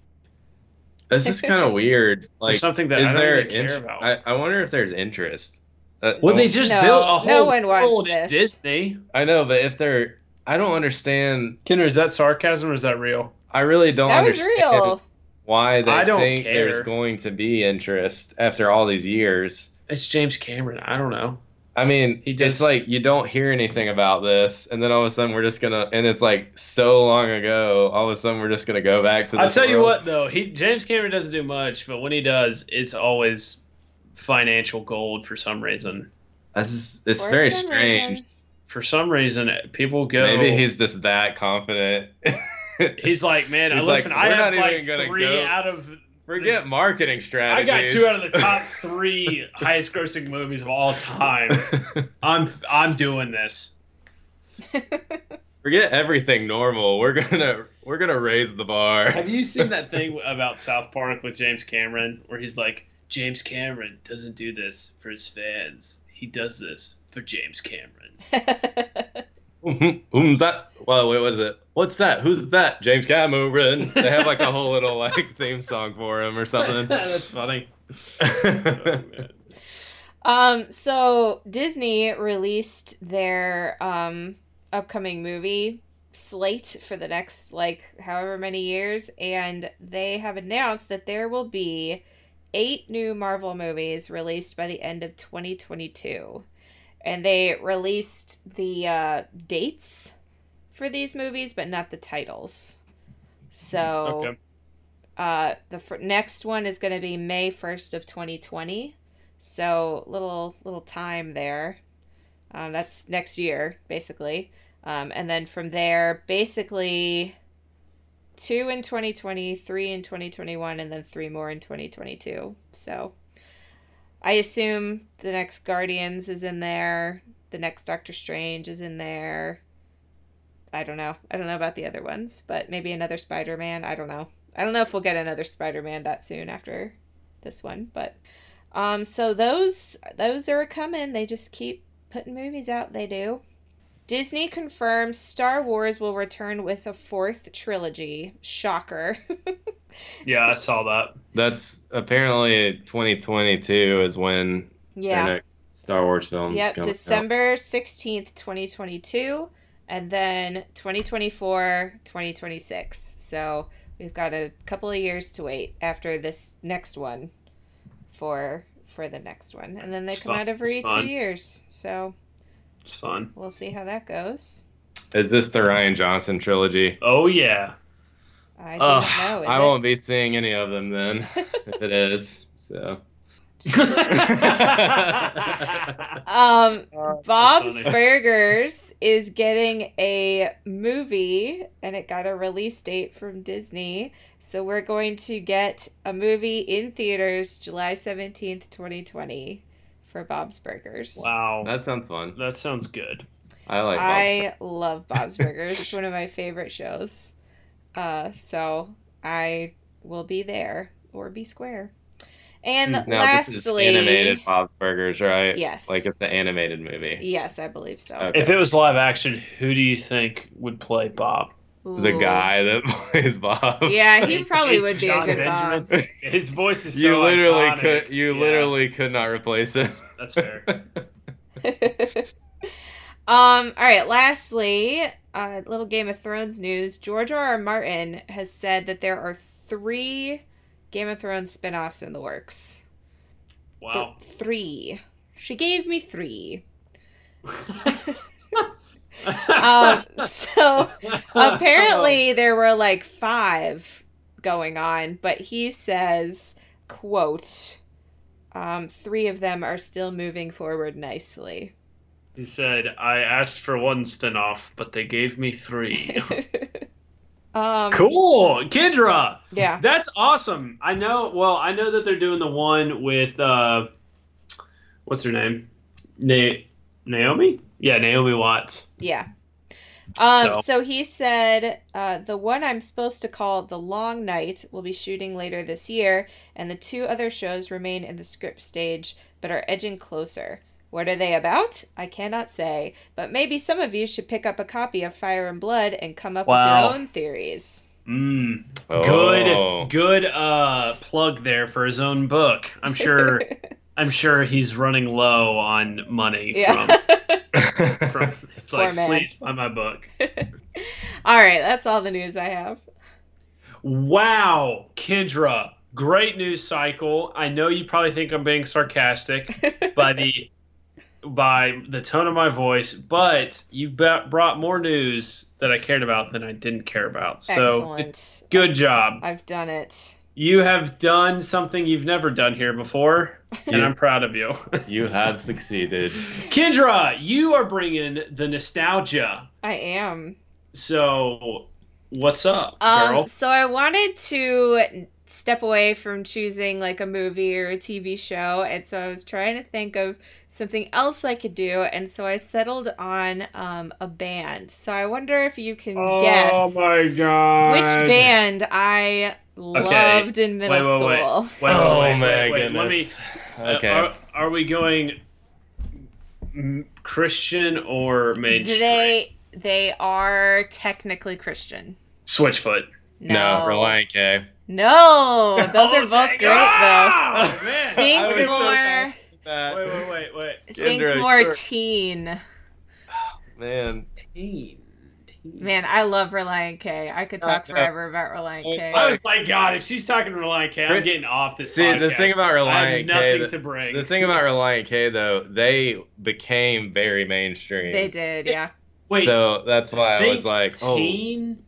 this is kind of weird. for Like, something that is I don't there even care int- about. I, I wonder if there's interest. Uh, well, they just No, built a no whole one world at this. Disney. I know, but if they're, I don't understand. Kendra, is that sarcasm or is that real? I really don't that was real. why they I don't think care. there's going to be interest after all these years. It's James Cameron. I don't know. I mean, He does- it's like you don't hear anything about this, and then all of a sudden we're just gonna, and it's like so long ago. All of a sudden we're just gonna go back to. I'll This tell you what though, he James Cameron doesn't do much, but when he does, it's always financial gold for some reason. This is, it's For very strange. reason. For some reason, people go. Maybe he's just that confident. He's like, man, He's like, listen, I "We're have not like even three go- out of Forget marketing strategies. I got two out of the top three highest grossing movies of all time. I'm I'm doing this. Forget everything normal. We're gonna we're gonna raise the bar. Have you seen that thing about South Park with James Cameron, where he's like, James Cameron doesn't do this for his fans. He does this for James Cameron. Who's um, um, that? Well, wait, what is it? What's that? Who's that? James Cameron. They have like a whole little like theme song for him or something. That's funny. Oh. Um, so Disney released their um upcoming movie slate for the next like however many years, and they have announced that there will be eight new Marvel movies released by the end of 2022. And they released the uh, dates for these movies, but not the titles. So Okay. uh, the fir- next one is going to be May 1st of 2020. So little little time there. Um, that's next year, basically. Um, and then from there, basically two in 2020, three in 2021, and then three more in 2022. So I assume the next Guardians is in there. The next Doctor Strange is in there. I don't know. I don't know about the other ones, but maybe another Spider Man. I don't know. I don't know if we'll get another Spider Man that soon after this one, but um, so those those are coming. They just keep putting movies out. They do. Disney confirms Star Wars will return with a fourth trilogy. Shocker. Yeah, I saw that. That's apparently 2022 is when yeah. their next Star Wars film. Yep, December 16th, 2022, and then 2024, 2026. So we've got a couple of years to wait after this next one for for the next one. And then they It's come fun- out every it's fun. two years. So It's fun. we'll see how that goes. Is this the Rian Johnson trilogy? Oh yeah. I don't Ugh, know. Is I it? won't be seeing any of them then, if it is. So. Um, Bob's funny. Burgers is getting a movie, and it got a release date from Disney. So we're going to get a movie in theaters July 17th, 2020 for Bob's Burgers. Wow. That sounds fun. That sounds good. I like. Bob's I love Bob's Burgers. It's one of my favorite shows. Uh, so I will be there or be square. And now lastly, this is animated Bob's Burgers, right? Yes. Like it's an animated movie. yes, I believe so. Okay. If it was live action, who do you think would play Bob? The guy that plays Bob. Yeah, he probably it's would be Jon a good Benjamin. Bob. His voice is so you literally iconic. could. You Yeah, literally could not replace it. That's fair. um. All right. Lastly, uh, little Game of Thrones news. George R. R. Martin has said that there are three Game of Thrones spin-offs in the works. Wow. Th- three. She gave me three. um, so apparently there were like five going on, but he says, "quote um, Three of them are still moving forward nicely." He said, "I asked for one spinoff, but they gave me three. um, cool, Kendra. Yeah. That's awesome. I know. Well, I know that they're doing the one with uh, what's her name, Na- Naomi. Yeah, Naomi Watts. Yeah. Um, So- so. he said, uh, the one I'm supposed to call The Long Night will be shooting later this year, and the two other shows remain in the script stage but are edging closer. What are they about? I cannot say, but maybe some of you should pick up a copy of Fire and Blood and come up Wow. with your own theories. Mm, Oh. good, good uh, plug there for his own book. I'm sure. I'm sure he's running low on money yeah. from. from it's Poor like, man. please buy my book. all right, that's all the news I have. Wow, Kendra, great news cycle. I know you probably think I'm being sarcastic by the by the tone of my voice, but you ba- brought more news that I cared about than I didn't care about. So Excellent. good job. I've done it. You have done something you've never done here before, and I'm proud of you. you have succeeded. Kendra, you are bringing the nostalgia. I am. So, what's up, Um, girl? so I wanted to step away from choosing like a movie or a TV show, and so I was trying to think of something else I could do, and so I settled on um, a band. So I wonder if you can guess Oh my god! which band I loved in middle Wait, wait, wait. school. Wait, wait, oh wait, my wait, wait. goodness. Let me. okay. Uh, are, are we going Christian or mainstream? They they are technically Christian. Switchfoot. No, no, Relient K. No, those Oh, are both thank great though. God! man. Think I was so more. Wait, wait, wait, wait. Think Kendra, more you're- teen. Man, Teen. Teen. Man, I love Relient K. I could talk Uh, forever about Relient it's K. I was like, God, if she's talking to Relient K, I'm getting off this. See, the podcast. thing about Relient I have K, nothing the- to bring. the thing about Relient K though, they became very mainstream. They did, yeah. Wait, so that's why I was like, oh, teen.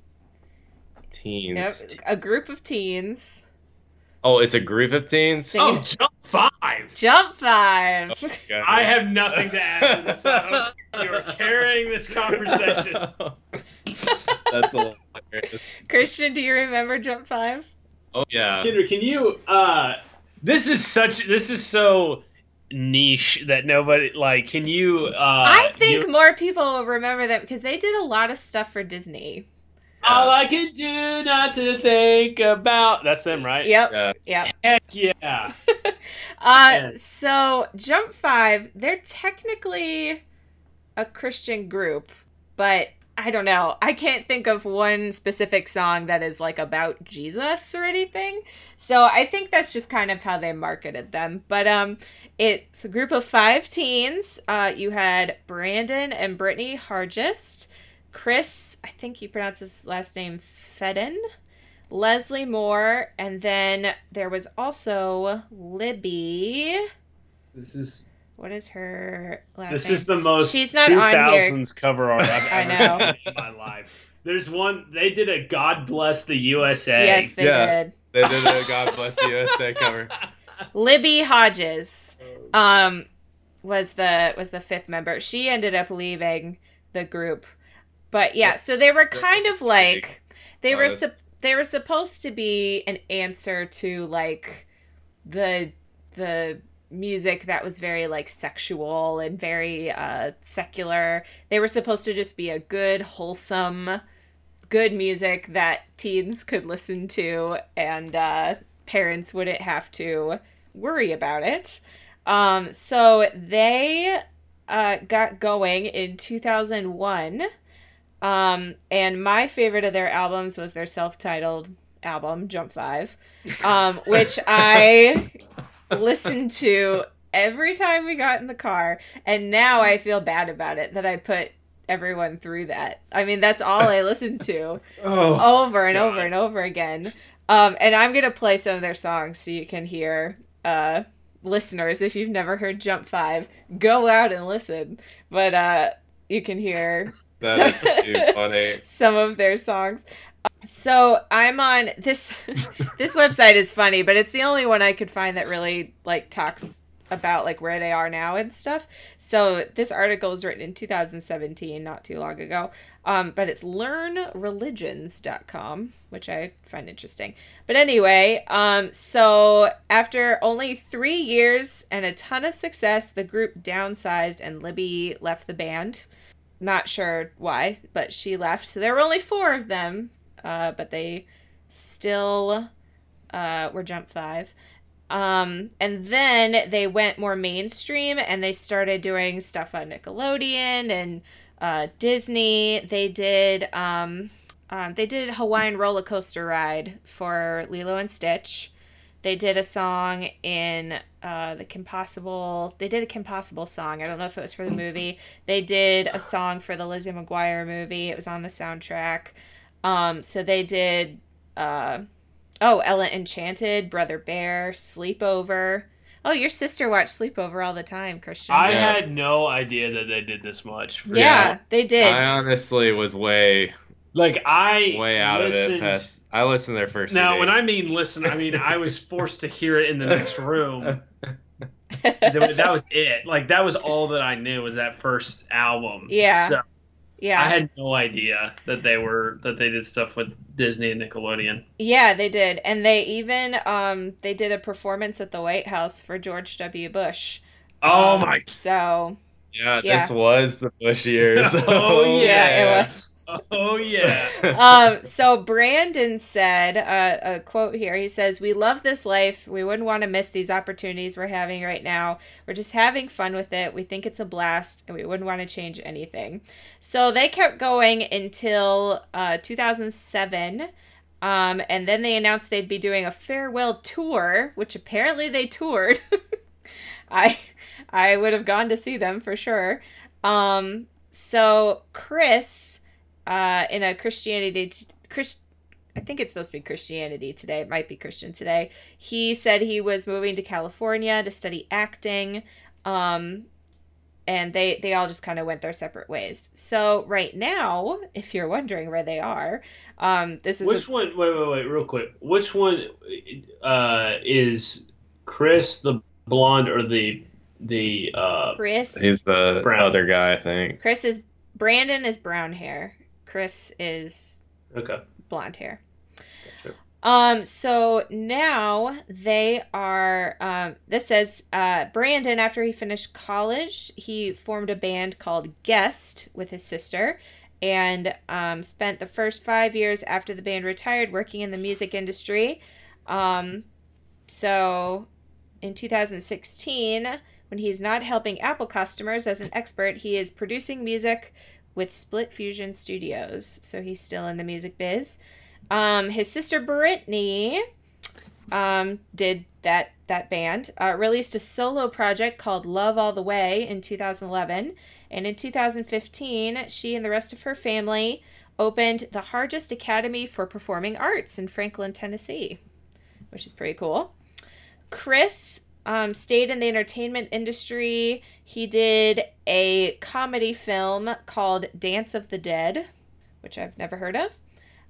Teens. Yep. A group of teens. Oh, it's a group of teens. Sing- Oh, jump five. Jump five. Goodness. I have nothing to add to this. I You are carrying this conversation. That's hilarious. Christian, do you remember Jump Five? Oh yeah. Kendra, can you? uh This is such. This is so niche that nobody like. Can you? uh I think you- more people will remember that because they did a lot of stuff for Disney. All I can do not to think about. That's them, right? Yep. Yeah. Yep. Heck yeah. Uh, Yeah. so Jump Five, they're technically a Christian group, but I don't know. I can't think of one specific song that is like about Jesus or anything. So I think that's just kind of how they marketed them. But um, it's a group of five teens. Uh, you had Brandon and Brittany Hargest, Chris, I think you pronounce his last name Fedun. Leslie Moore, and then there was also Libby. This is What is her last name. this name? is the most She's not on here. 2000s cover art I've I know. seen in my life. There's one. They did a God bless the USA. yes, they Yeah. did. They did a God Bless the USA cover. Libby Hodges um was the was the fifth member. She ended up leaving the group. But yeah, so they were kind of like they were sup- they were supposed to be an answer to like the the music that was very like sexual and very uh secular. They were supposed to just be a good wholesome good music that teens could listen to and uh parents wouldn't have to worry about it. Um, so they uh, got going in 2001. Um, and my favorite of their albums was their self titled album, Jump Five, um, which I listened to every time we got in the car. And now I feel bad about it that I put everyone through that. I mean, that's all I listened to Oh, over and God. over and over again. Um, and I'm gonna play some of their songs so you can hear. Uh, listeners, if you've never heard Jump Five, go out and listen. But uh, you can hear That So- is too funny. some of their songs. So I'm on this this website is funny, but it's the only one I could find that really like talks about like where they are now and stuff. So this article was written in 2017, not too long ago. Um, but it's learnreligions.com, which I find interesting. But anyway, um, so after only three years and a ton of success, the group downsized and Libby left the band. Not sure why, but she left. So there were only four of them, uh, but they still uh, were Jump Five. Um, and then they went more mainstream and they started doing stuff on Nickelodeon and uh, Disney. They did um, um, they did Hawaiian roller coaster ride for Lilo and Stitch. They did a song in uh, the Kim Possible. They did a Kim Possible song. I don't know if it was for the movie. They did a song for the Lizzie McGuire movie. It was on the soundtrack. Um, so they did. Uh, oh, Ella Enchanted, Brother Bear, Sleepover. Oh, your sister watched Sleepover all the time, Christian. I Yeah. had no idea that they did this much. yeah, Yeah. they did. I honestly was way, Like I way out of it. Past, I listened to their first. Now, CD. when I mean listen, I mean I was forced to hear it in the next room. that that was it. Like that was all that I knew was that first album. Yeah. So yeah. I had no idea that they were that they did stuff with Disney and Nickelodeon. Yeah, they did. And they even um they did a performance at the White House for George W. Bush. Oh Um, my! So, yeah, yeah. this was the Bush years. Oh, yeah, it was. Oh yeah. um, so Brandon said uh, a quote here. He says, "We love this life. We wouldn't want to miss these opportunities we're having right now. We're just having fun with it. We think it's a blast, and we wouldn't want to change anything." So they kept going until uh, 2007. Um, and then they announced they'd be doing a farewell tour, which apparently they toured. I I would have gone to see them for sure. Um, so Chris, uh, in a Christianity t- Chris, I think it's supposed to be Christianity today. It might be Christian today. He said he was moving to California to study acting. Um, and they they all just kind of went their separate ways. So right now, if you're wondering where they are, um, this is Which a- one? Wait, wait, wait, real quick. Which one uh, is Chris the blonde or the the uh, Chris. He's the Brown. other guy, I think. Chris is Brandon is brown hair. Chris is okay? blonde hair. Gotcha. Um, so now they are um this says uh Brandon after he finished college, he formed a band called Guest with his sister and um spent the first 5 years after the band retired working in the music industry. Um so in 2016 when he's not helping Apple customers as an expert, he is producing music with Split Fusion Studios. So he's still in the music biz. Um, his sister Brittany um, did that that band. Uh, released a solo project called Love All the Way in 2011, and in 2015, she and the rest of her family opened the Hargest Academy for Performing Arts in Franklin, Tennessee, which is pretty cool. Chris um, stayed in the entertainment industry. He did a comedy film called Dance of the Dead, which I've never heard of.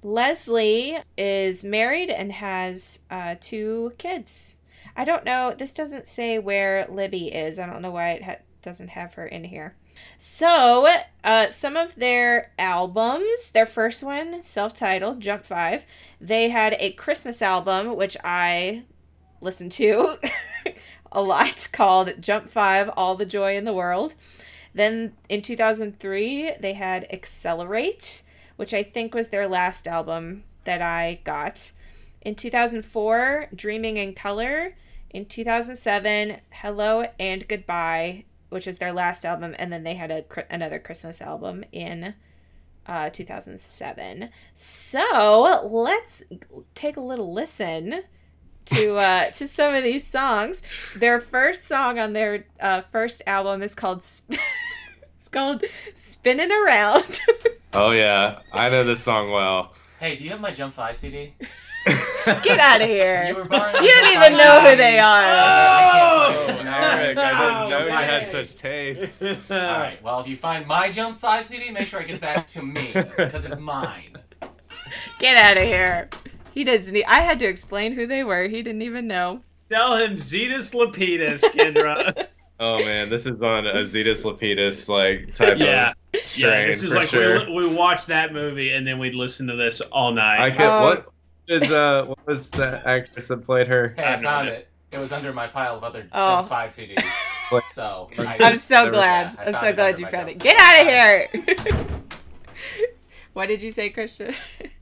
Leslie is married and has uh, two kids. I don't know. This doesn't say where Libby is. I don't know why it ha- doesn't have her in here. So, uh, some of their albums, their first one, self titled, Jump 5, they had a Christmas album, which I listened to a lot, called Jump 5 All the Joy in the World. Then in 2003, they had Accelerate, which I think was their last album that I got. In 2004, Dreaming in Color. In 2007, Hello and Goodbye, which was their last album, and then they had a another Christmas album in uh, 2007. So let's take a little listen to uh, to some of these songs. Their first song on their uh, first album is called Sp- it's called "Spinning Around." Oh yeah, I know this song well. Hey, do you have my Jump 5 CD? Get out of here! You were borrowing You my don't even 5 know who CD. they are. I can't find it. It's an hour Eric, I Oh, didn't know you had such tastes. All right. Well, if you find my Jump Five CD, make sure it gets back to me because it's mine. Get out of here. He doesn't. I had to explain who they were. He didn't even know. Tell him Zetus Lapetus, Kendra. Oh man, this is on a Zetus Lapetus like type Yeah. of yeah, strain this is like sure. we, we watched that movie and then we'd listen to this all night. I could. Oh. What is uh? What was the actress that played her? Hey, I I found idea. it. It was under my pile of other Oh. Five CDs. What? So I'm so glad. Yeah, I I'm so glad you found it. Get out of here. what did you say, Christian?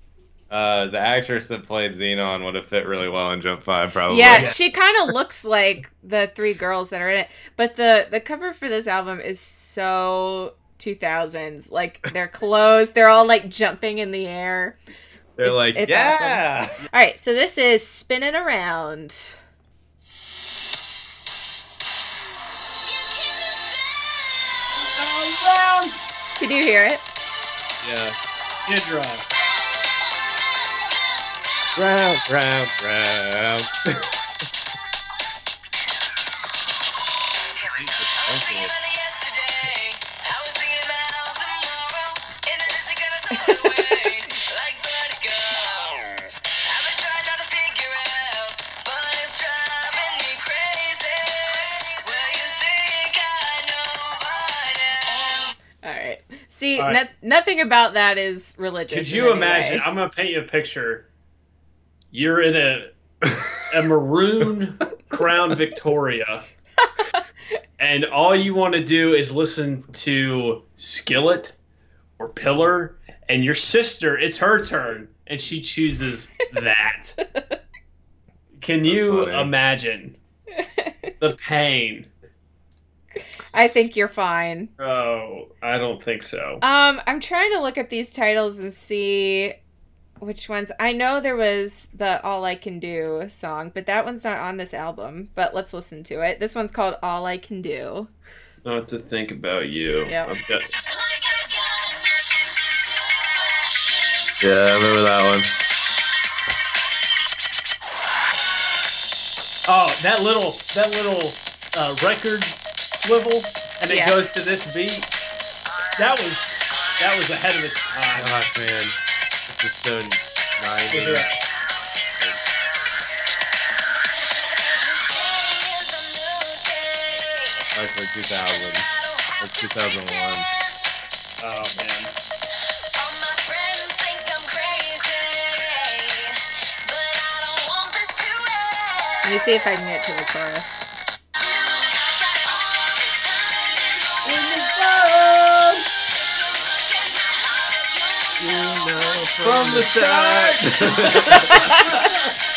Uh, the actress that played Zenon would have fit really well in Jump Five, probably. Yeah, she kind of looks like the three girls that are in it. But the the cover for this album is so 2000s. Like their clothes, they're all like jumping in the air. They're It's- like, it's yeah. All right, so this is spinning around. Can you hear it? Yeah. Kendra. Round, round, round. All right. See, All right. no- nothing about that is religious. Could in you any imagine? way. I'm gonna paint you a picture. You're in a a maroon Crown Victoria, and all you want to do is listen to Skillet or Pillar, and your sister, it's her turn, and she chooses that. Can you funny. imagine the pain? I think you're fine. Oh, I don't think so. Um, I'm trying to look at these titles and see which ones. I know there was the All I Can Do song, but that one's not on this album. But let's listen to it. This one's called All I Can Do. Not to think about you. Yep. I've got- yeah, I remember that one. Oh, that little that little uh, record swivel, and it Yeah. goes to this beat. That was that was ahead of its time. Gosh, man, this is so Look at 90s. that. Like 2000, like 2001. Oh man. Let me see if I can get to the chorus. From the start.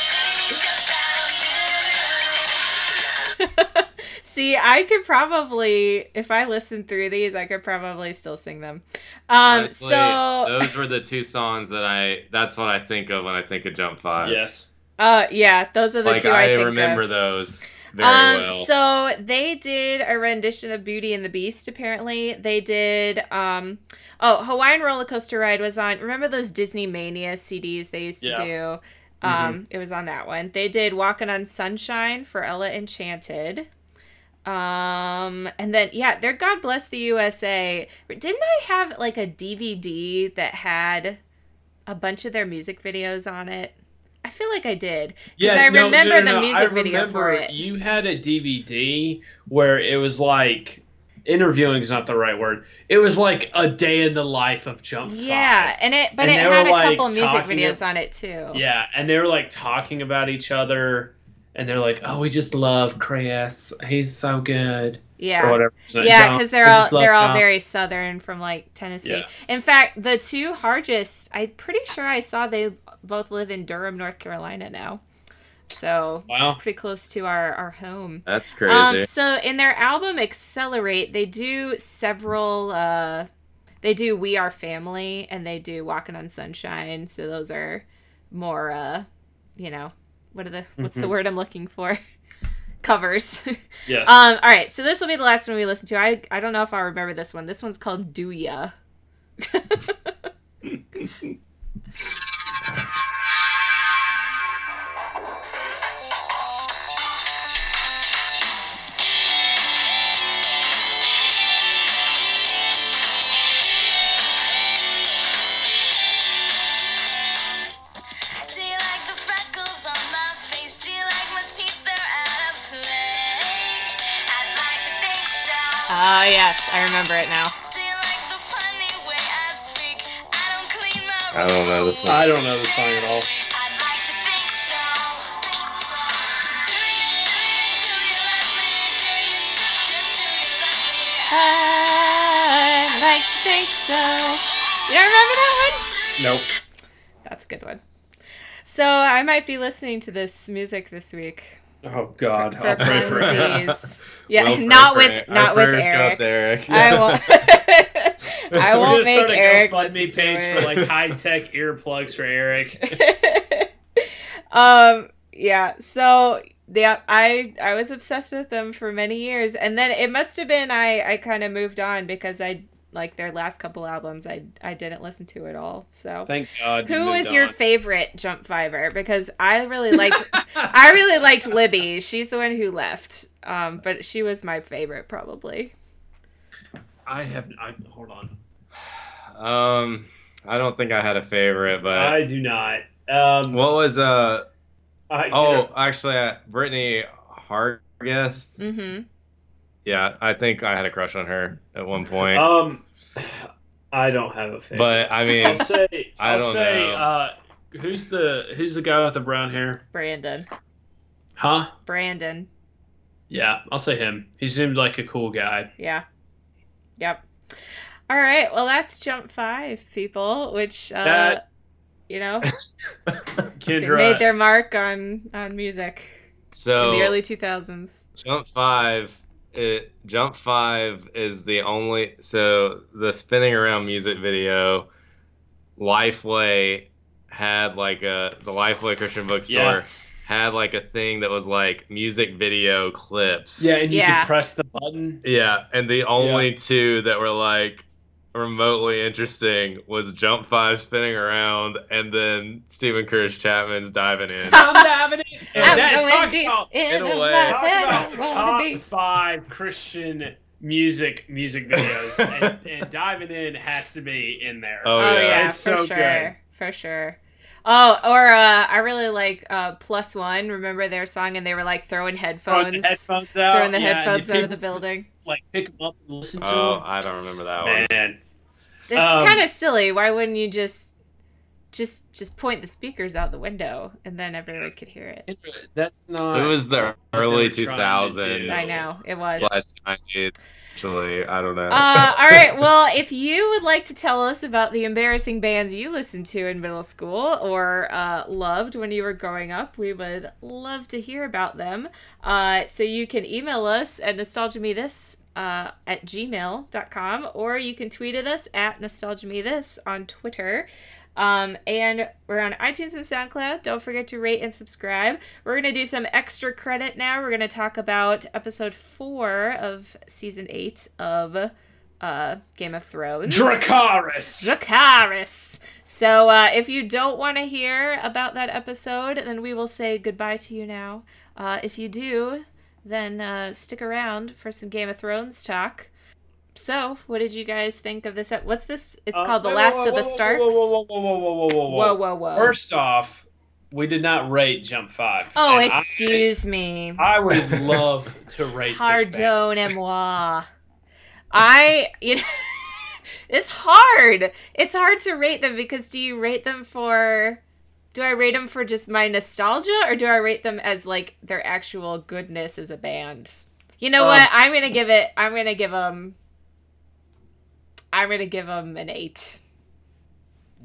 See, I could probably, if I listened through these, I could probably still sing them. Um, Honestly, so, those were the two songs that I. That's what I think of when I think of Jump Five. Yes. uh, yeah, those are the like two I, I, think remember of. those very um, well. so they did a rendition of Beauty and the Beast. Apparently, they did. Um, oh, Hawaiian Roller Coaster Ride was on. Remember those Disney Mania CDs they used to Yeah. do? Um, it was on that one. They did Walking on Sunshine for Ella Enchanted. Um, and then yeah, their God Bless the USA. Didn't I have like a DVD that had a bunch of their music videos on it? I feel like I did. Because I no, no, remember no, the music I video for it. You had a DVD where it was like interviewing is not the right word. It was like a day in the life of Jump Yeah, Five. and it but And it had a like, couple music videos on it too. Yeah, and they were like talking about each other, and they're like, "Oh, we just love Chris. He's so good." Or Yeah. whatever. So, Yeah, because they're all they're all John. very southern from like Tennessee. Yeah. In fact, the two Hargest, I'm pretty sure I saw they both live in Durham, North Carolina now. So Wow. pretty close to our our home. That's crazy. Um, so in their album Accelerate, they do several. Uh, they do We Are Family and they do Walking on Sunshine. So those are more, uh, you know, what are the what's the Mhm. word I'm looking for? Covers. Yes. um. All right. So this will be the last one we listen to. I I don't know if I'll remember this one. This one's called Do Ya. Oh yes, I remember it now. I don't know this one. I don't know the song at all. I like to think so. You don't remember that one? Nope. That's a good one. So I might be listening to this music this week Oh God. for I'll pray for it. funsies. Yeah, Well, not for with it. not Our with Eric. out to Eric. I won't. I We're won't gonna make start a Eric GoFundMe page it. for like high tech earplugs for Eric. um. Yeah. So yeah, I I was obsessed with them for many years, and then it must have been I I kind of moved on because I like their last couple albums I I didn't listen to at all. So. Thank God. you Who moved is your on. favorite jump fiver? Because I really liked, I really liked Libby. She's the one who left, um, but she was my favorite probably. I have. I hold on. Um, I don't think I had a favorite, but I do not. Um. what was uh? I, Oh, actually, uh, Brittany Hargest. Mm-hmm. Yeah, I think I had a crush on her at one point. Um. I don't have a favorite. but I mean, I'll say. I I'll say. know. Uh, who's the Who's the guy with the brown hair? Brandon. Huh? Brandon. Yeah, I'll say him. He seemed like a cool guy. Yeah. Yep. All right. Well, that's jump five people, which uh, That- you know Kendra. made their mark on on music so in the early two thousands. Jump Five. It Jump Five is the only so the spinning around music video. Lifeway had like a the Lifeway Christian bookstore Yeah. had like a thing that was like music video clips. yeah, and you Yeah. could press the button. Yeah, and the only two that were like remotely interesting was Jump Five spinning around and then Steven Curtis Chapman's diving in. I'm diving in. And I'm that talk deep about, in in a way. talk about top five Christian music music videos, and, and diving in has to be in there. Oh, Oh yeah. yeah, It's for so sure, good. for sure. Oh, or uh, I really like uh, Plus One. Remember their song, and they were like throwing headphones, Throwing the headphones out. throwing the yeah, headphones you out of the building. Like pick them up and listen to Oh, them. I don't remember that one. Man, It's Um, kind of silly. Why wouldn't you just, just, just point the speakers out the window, and then everyone could hear it? that's not. It was the early were two trying to thousands. do. I know it was. Slash nineties. Actually, I don't know. Uh, all right. Well, if you would like to tell us about the embarrassing bands you listened to in middle school or uh, loved when you were growing up, we would love to hear about them. Uh, so you can email us at nostalgiamethis uh, at gmail.com or you can tweet at us at nostalgiamethis on Twitter. Um, and we're on iTunes and SoundCloud. Don't forget to rate and subscribe. We're going to do some extra credit now. We're going to talk about episode four of season eight of uh, Game of Thrones. Dracarys. Dracarys. So uh, if you don't want to hear about that episode, then we will say goodbye to you now. Uh, if you do, then uh, stick around for some Game of Thrones talk. So, what did you guys think of this? ep- What's this? It's Uh, called The whoa, Last whoa, of the Starks. Whoa, whoa, whoa, whoa, whoa, whoa, whoa, Whoa, whoa, whoa. First off, we did not rate Jump Five. oh, and I- excuse me. I, would love to rate this moi. I, you know, it's hard. It's hard to rate them because do you rate them for, do I rate them for just my nostalgia or do I rate them as like their actual goodness as a band? You know Um, what? I'm gonna give it. I'm gonna give them. I'm gonna give them an eight.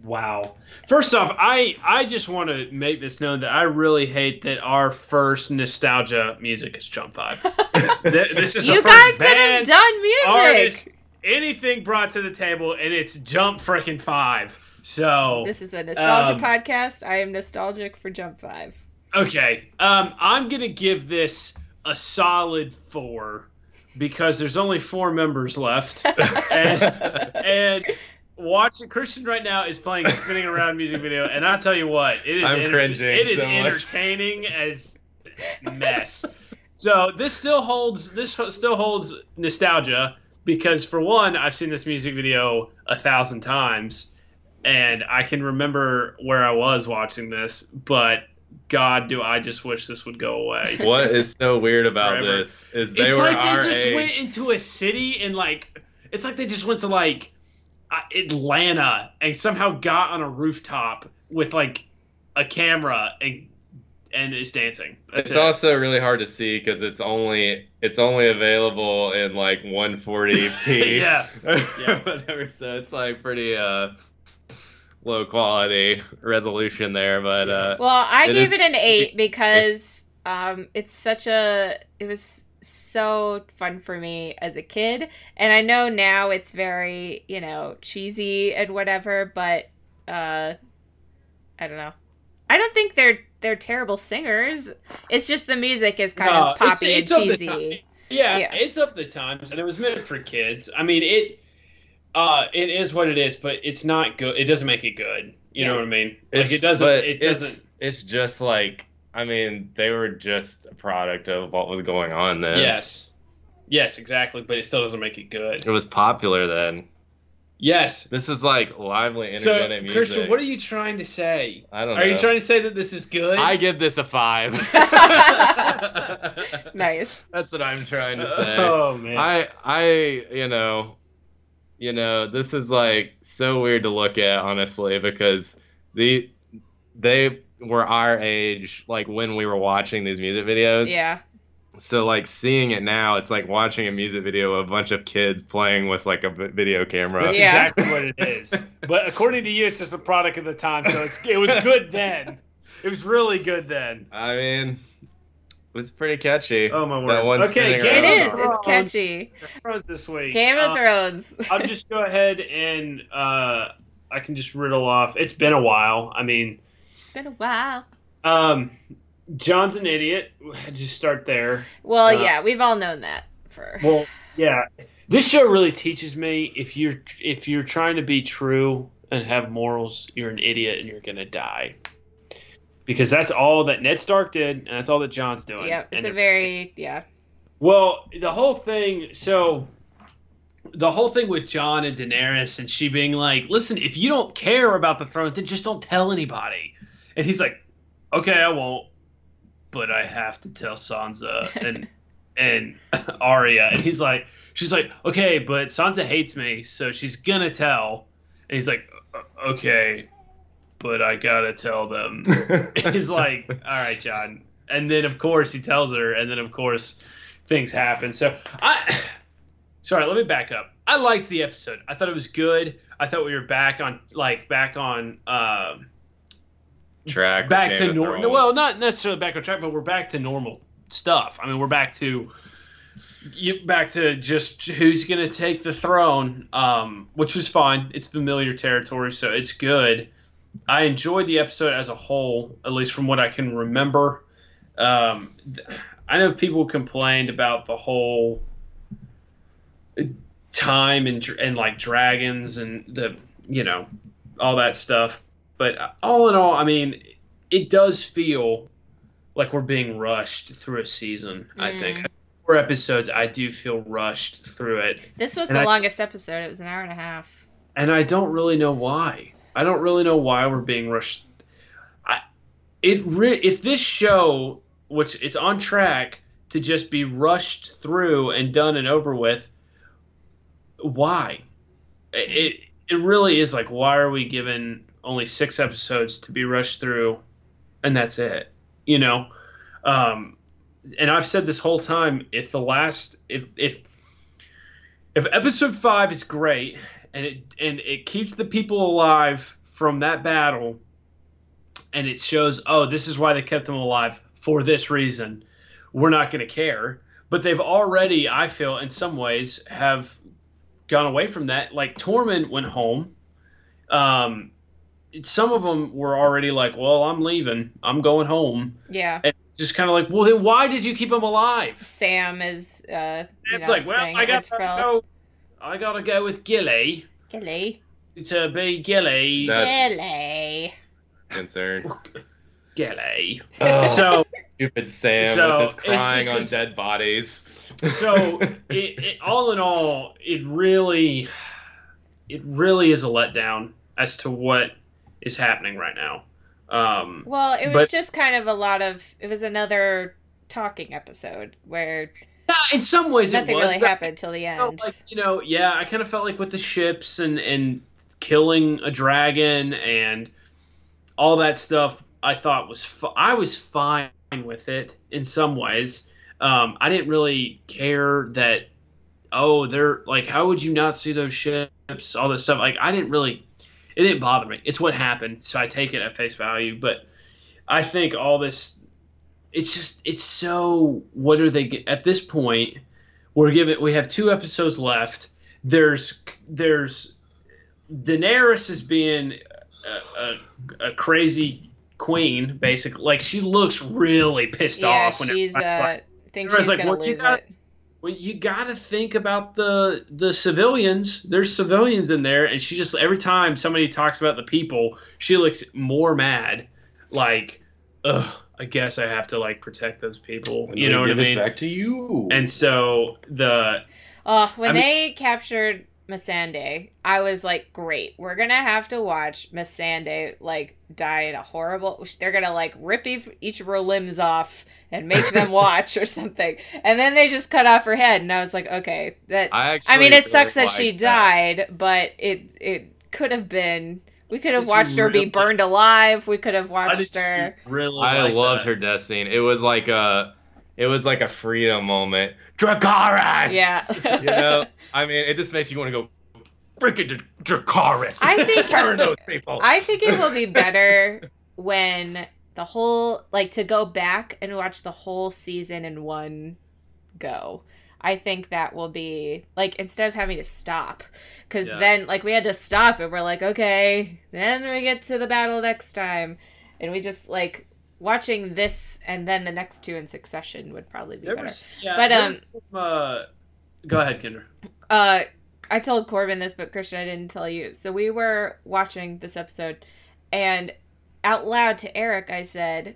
Wow. First off, I I just want to make this known that I really hate that our first nostalgia music is Jump Five. This is you guys could have done music. artist, anything brought to the table, and it's Jump freaking Five. So This is a nostalgia Um, podcast. I am nostalgic for Jump Five. okay, um, I'm gonna give this a solid four because there's only four members left, and and watching Christian right now is playing a spinning around music video, and I tell you what, it is I'm enter- cringing It is so much. entertaining as mess. so this still holds. This still holds nostalgia because for one, I've seen this music video a thousand times, and I can remember where I was watching this, but. God, do I just wish this would go away. what is so weird about Forever. this is they it's were like they just age. went into a city and like it's like they just went to like uh, Atlanta and somehow got on a rooftop with like a camera and and is dancing. That's It's it. also really hard to see because it's only it's only available in like 140p. Yeah. Yeah. whatever. So it's like pretty uh low quality resolution there, but uh Well, I It gave is- it an eight because um, it's such a. It was so fun for me as a kid, and I know now it's very you know cheesy and whatever, but uh, I don't know. I don't think they're they're terrible singers. It's just the music is kind No, of poppy it's and cheesy. Yeah, Yeah. it's up the times, and it was meant for kids. I mean, it, uh, it is what it is, but it's not good. It doesn't make it good. You know what I mean? it's, like it doesn't. but It doesn't. It's just like I mean, they were just a product of what was going on then. Yes, yes, exactly. But it still doesn't make it good. It was popular then. Yes. This is like lively, So, music. Christian, what are you trying to say? I don't know. Are you trying to say that this is good? I give this a five. Nice. That's what I'm trying to say. Oh man. I I you know you know this is like so weird to look at honestly because the they were our age like when we were watching these music videos. Yeah. So like seeing it now it's like watching a music video of a bunch of kids playing with like a video camera. That's Yeah. exactly what it is. But according to you, it's just a product of the time. So it's it was good then. It was really good then. I mean it's pretty catchy. Oh my That word. one okay, spinning Game It around. is. of It's catchy. Thrones this week. Game of Uh, Thrones. I'll just go ahead and uh, I can just riddle off. It's been a while. I mean, It's been a while. um, Jon's an idiot. Just start there. Well, Uh, yeah, we've all known that for. Well, yeah. This show really teaches me if you're if you're trying to be true and have morals, you're an idiot and you're gonna die. Because that's all that Ned Stark did, and that's all that Jon's doing. Yep, it's And a very yeah. Well, the whole thing. So, the whole thing with Jon and Daenerys, and she being like, "Listen, if you don't care about the throne, then just don't tell anybody." And he's like, "Okay, I won't, but I have to tell Sansa and and Arya." And he's like, "She's like, okay, but Sansa hates me, so she's gonna tell." And he's like, "Okay, but I gotta tell them." he's like, "All right, Jon." And then of course he tells her, and then of course things happen. So I, sorry, let me back up. I liked the episode. I thought it was good. I thought we were back on, like back on, um, Track back to normal. Well, not necessarily back on track, but we're back to normal stuff. I mean, we're back to. You back to just who's gonna take the throne, um, which was fine. It's familiar territory, so it's good. I enjoyed the episode as a whole, at least from what I can remember. Um, I know people complained about the whole time and and like dragons and the you know all that stuff, but all in all, I mean, it does feel like we're being rushed through a season. I think four episodes, I do feel rushed through it This was And the I- longest episode. It was an hour and a half. and I don't really know why. I don't really know why we're being rushed. I, it re- if this show, which it's on track to just be rushed through and done and over with, why? It it, really is like why are we given only six episodes to be rushed through, and that's it? You know, um, and I've said this whole time: if the last, if if if episode five is great and it and it keeps the people alive from that battle and it shows oh this is why they kept them alive for this reason. We're not going to care. But they've already i feel in some ways have gone away from that. Like tormund went home. Um some of them were already like well i'm leaving. I'm going home. Yeah. and it's just kind of like well then why did you keep them alive? Sam is uh you know, like well i got to go i gotta go with gilly Gilly. to be Gilly. That- Gilly. concern. Gilly. Oh, So, stupid Sam so with his crying just on this- dead bodies. so it, it, all in all, it really, it really is a letdown as to what is happening right now. Um, Well, it was But- just kind of a lot of. It was another talking episode where yeah, in some ways nothing it was. really happened till the end. like you know, yeah, I kind of felt like with the ships and and killing a dragon and all that stuff. I thought was fi- I was fine with it in some ways. Um, I didn't really care that. Oh, they're like, how would you not see those ships? All this stuff. Like, I didn't really. It didn't bother me. It's what happened, so I take it at face value. But I think all this. It's just it's so. What are they at this point? We're given. We have two episodes left. There's there's Daenerys is being a, a, a crazy queen, basically. Like she looks really pissed yeah, off. when she's everybody- uh everyone's she's like, gonna "What you lose got?" it. well, you got to think about the the civilians. There's civilians in there, and she just every time somebody talks about the people, she looks more mad. Like, ugh, I guess I have to like protect those people. You know what I Give it mean? Back to you. And so the Oh, when I mean- they captured Missandei, I was like, great. We're gonna have to watch Missandei like die in a horrible. They're gonna like rip each, each of her limbs off and make them watch or something. And then they just cut off her head, and I was like, okay, that. I actually. I mean, it really sucks that she liked that. died, but it it could have been. We could have Did watched her be really- burned alive. We could have watched her. really I like loved that. her death scene. It was like a, it was like a freedom moment. Dracarys. Yeah. You know, I mean, it just makes you want to go, freaking Dracarys. I think- burn those people. I think it will be better when the whole like to go back and watch the whole season in one go. I think that will be like instead of having to stop cuz Yeah. then like we had to stop and we're like okay, then we get to the battle next time and we just like watching this and then the next two in succession would probably be There better. was, yeah, But, um, some, uh, go ahead, Kendra. Uh, I told Corbin this, but Christian, I didn't tell you. So we were watching this episode, and out loud to Eric, I said,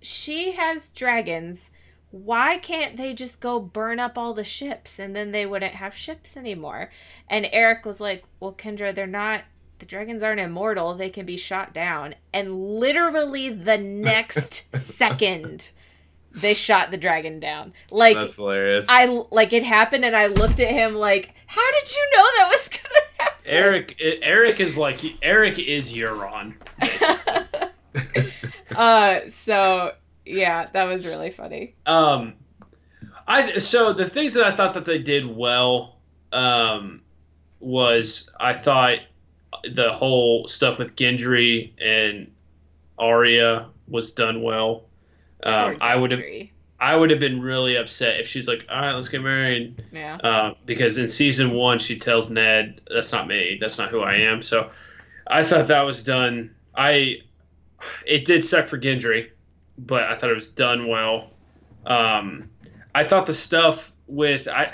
"She has dragons. Why can't they just go burn up all the ships, and then they wouldn't have ships anymore?" And Eric was like, "Well, Kendra, they're not." The dragons aren't immortal. They can be shot down. And literally the next second, they shot the dragon down. Like, That's hilarious. I like it happened, and I looked at him like, "How did you know that was gonna happen?" Eric, Eric is like Eric is Euron. basically. uh, so yeah, that was really funny. Um, I so the things that I thought that they did well, um, was I thought the whole stuff with Gendry and Arya was done well. Um, I would have I would have been really upset if she's like, all right, let's get married. Yeah. Uh, because in season one, she tells Ned, "That's not me. That's not who I am." So, I thought that was done. I, it did suck for Gendry, but I thought it was done well. Um, I thought the stuff with I,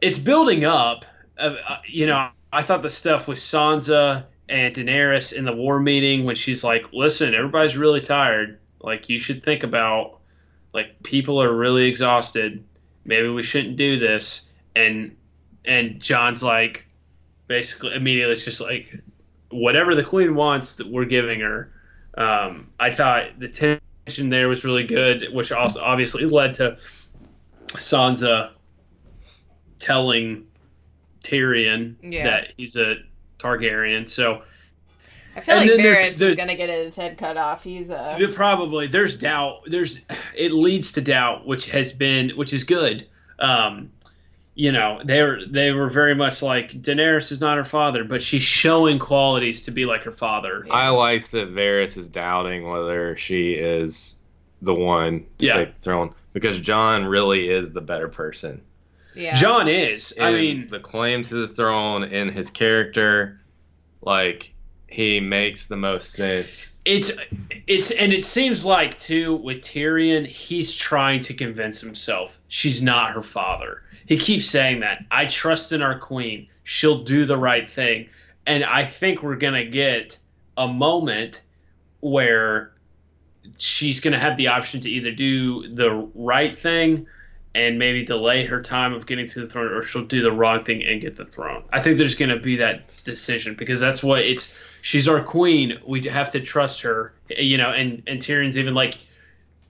it's building up. Uh, uh, you know, I thought the stuff with Sansa and Daenerys in the war meeting when she's like, "Listen, everybody's really tired. Like, you should think about." like people are really exhausted maybe we shouldn't do this and and jon's like basically immediately it's just like whatever the queen wants we're giving her um, i thought the tension there was really good which also obviously led to sansa telling tyrion Yeah. that he's a targaryen so I feel and like Varys is gonna get his head cut off. He's uh There probably there's doubt. There's it leads to doubt, which has been which is good. Um, you know, they were they were very much like Daenerys is not her father, but she's showing qualities to be like her father. I like that Varys is doubting whether she is the one to Yeah. take the throne because Jon really is the better person. yeah. Jon is. I mean, the claim to the throne in his character, like he makes the most sense. it's it's and it seems like too with Tyrion, he's trying to convince himself she's not her father. He keeps saying that. I trust in our queen. She'll do the right thing. And I think we're gonna get a moment where she's gonna have the option to either do the right thing and maybe delay her time of getting to the throne or she'll do the wrong thing and get the throne. I think there's going to be that decision because that's what it's she's our queen. We have to trust her. You know, and and Tyrion's even like,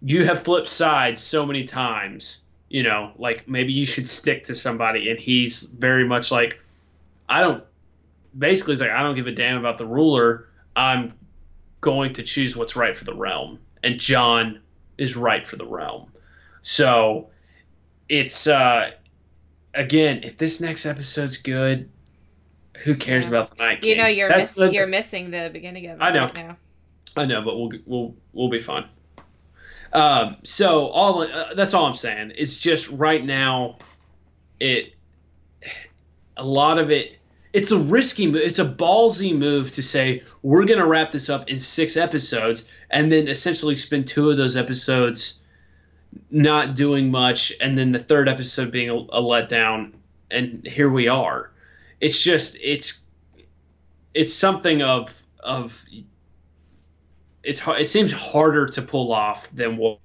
you have flipped sides so many times. You know, like maybe you should stick to somebody. And he's very much like, I don't. Basically, he's like, I don't give a damn about the ruler. I'm going to choose what's right for the realm, and Jon is right for the realm. So it's uh again, if this next episode's good, who cares Yeah. about the Night King? You know, you're miss- the- you're missing the beginning of it I know. right now. I know, but we'll we'll we'll be fine. Um, so all uh, that's all I'm saying. It's just right now, it a lot of it. It's a risky move. It's a ballsy move to say we're gonna wrap this up in six episodes, and then essentially spend two of those episodes not doing much, and then the third episode being a, a letdown. And here we are. It's just it's it's something of of it's it seems harder to pull off than what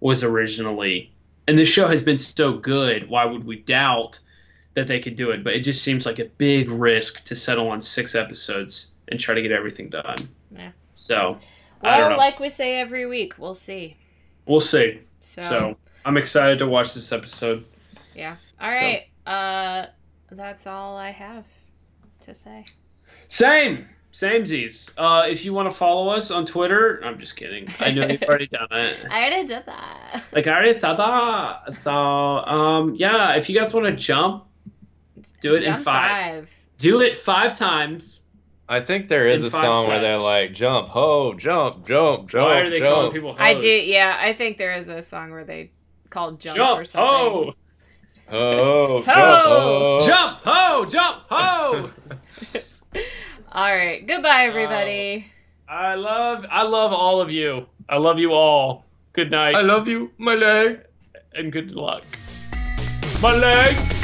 was originally. And this show has been so good. Why would we doubt that they could do it? But it just seems like a big risk to settle on six episodes and try to get everything done. Yeah. So I don't Well, know. like we say every week, we'll see. we'll see. So, So I'm excited to watch this episode. yeah. All right. Uh, that's all I have to say. Same. Samesies. Uh, if you want to follow us on Twitter, I'm just kidding. I know you've already done it. I already did that. Like I already said that. So um yeah, if you guys want to jump, do it in Jump fives. Do it five times. I think there is a five song where they're like jump ho jump jump jump Why are they calling people hoes? I do. Yeah, I think there is a song where they called jump, or something. ho! Ho, jump Ho! ho. Jump ho! Jump ho! All right. Goodbye, um, everybody. I love I love all of you. I love you all. Good night. I love you, my leg. and good luck. My leg.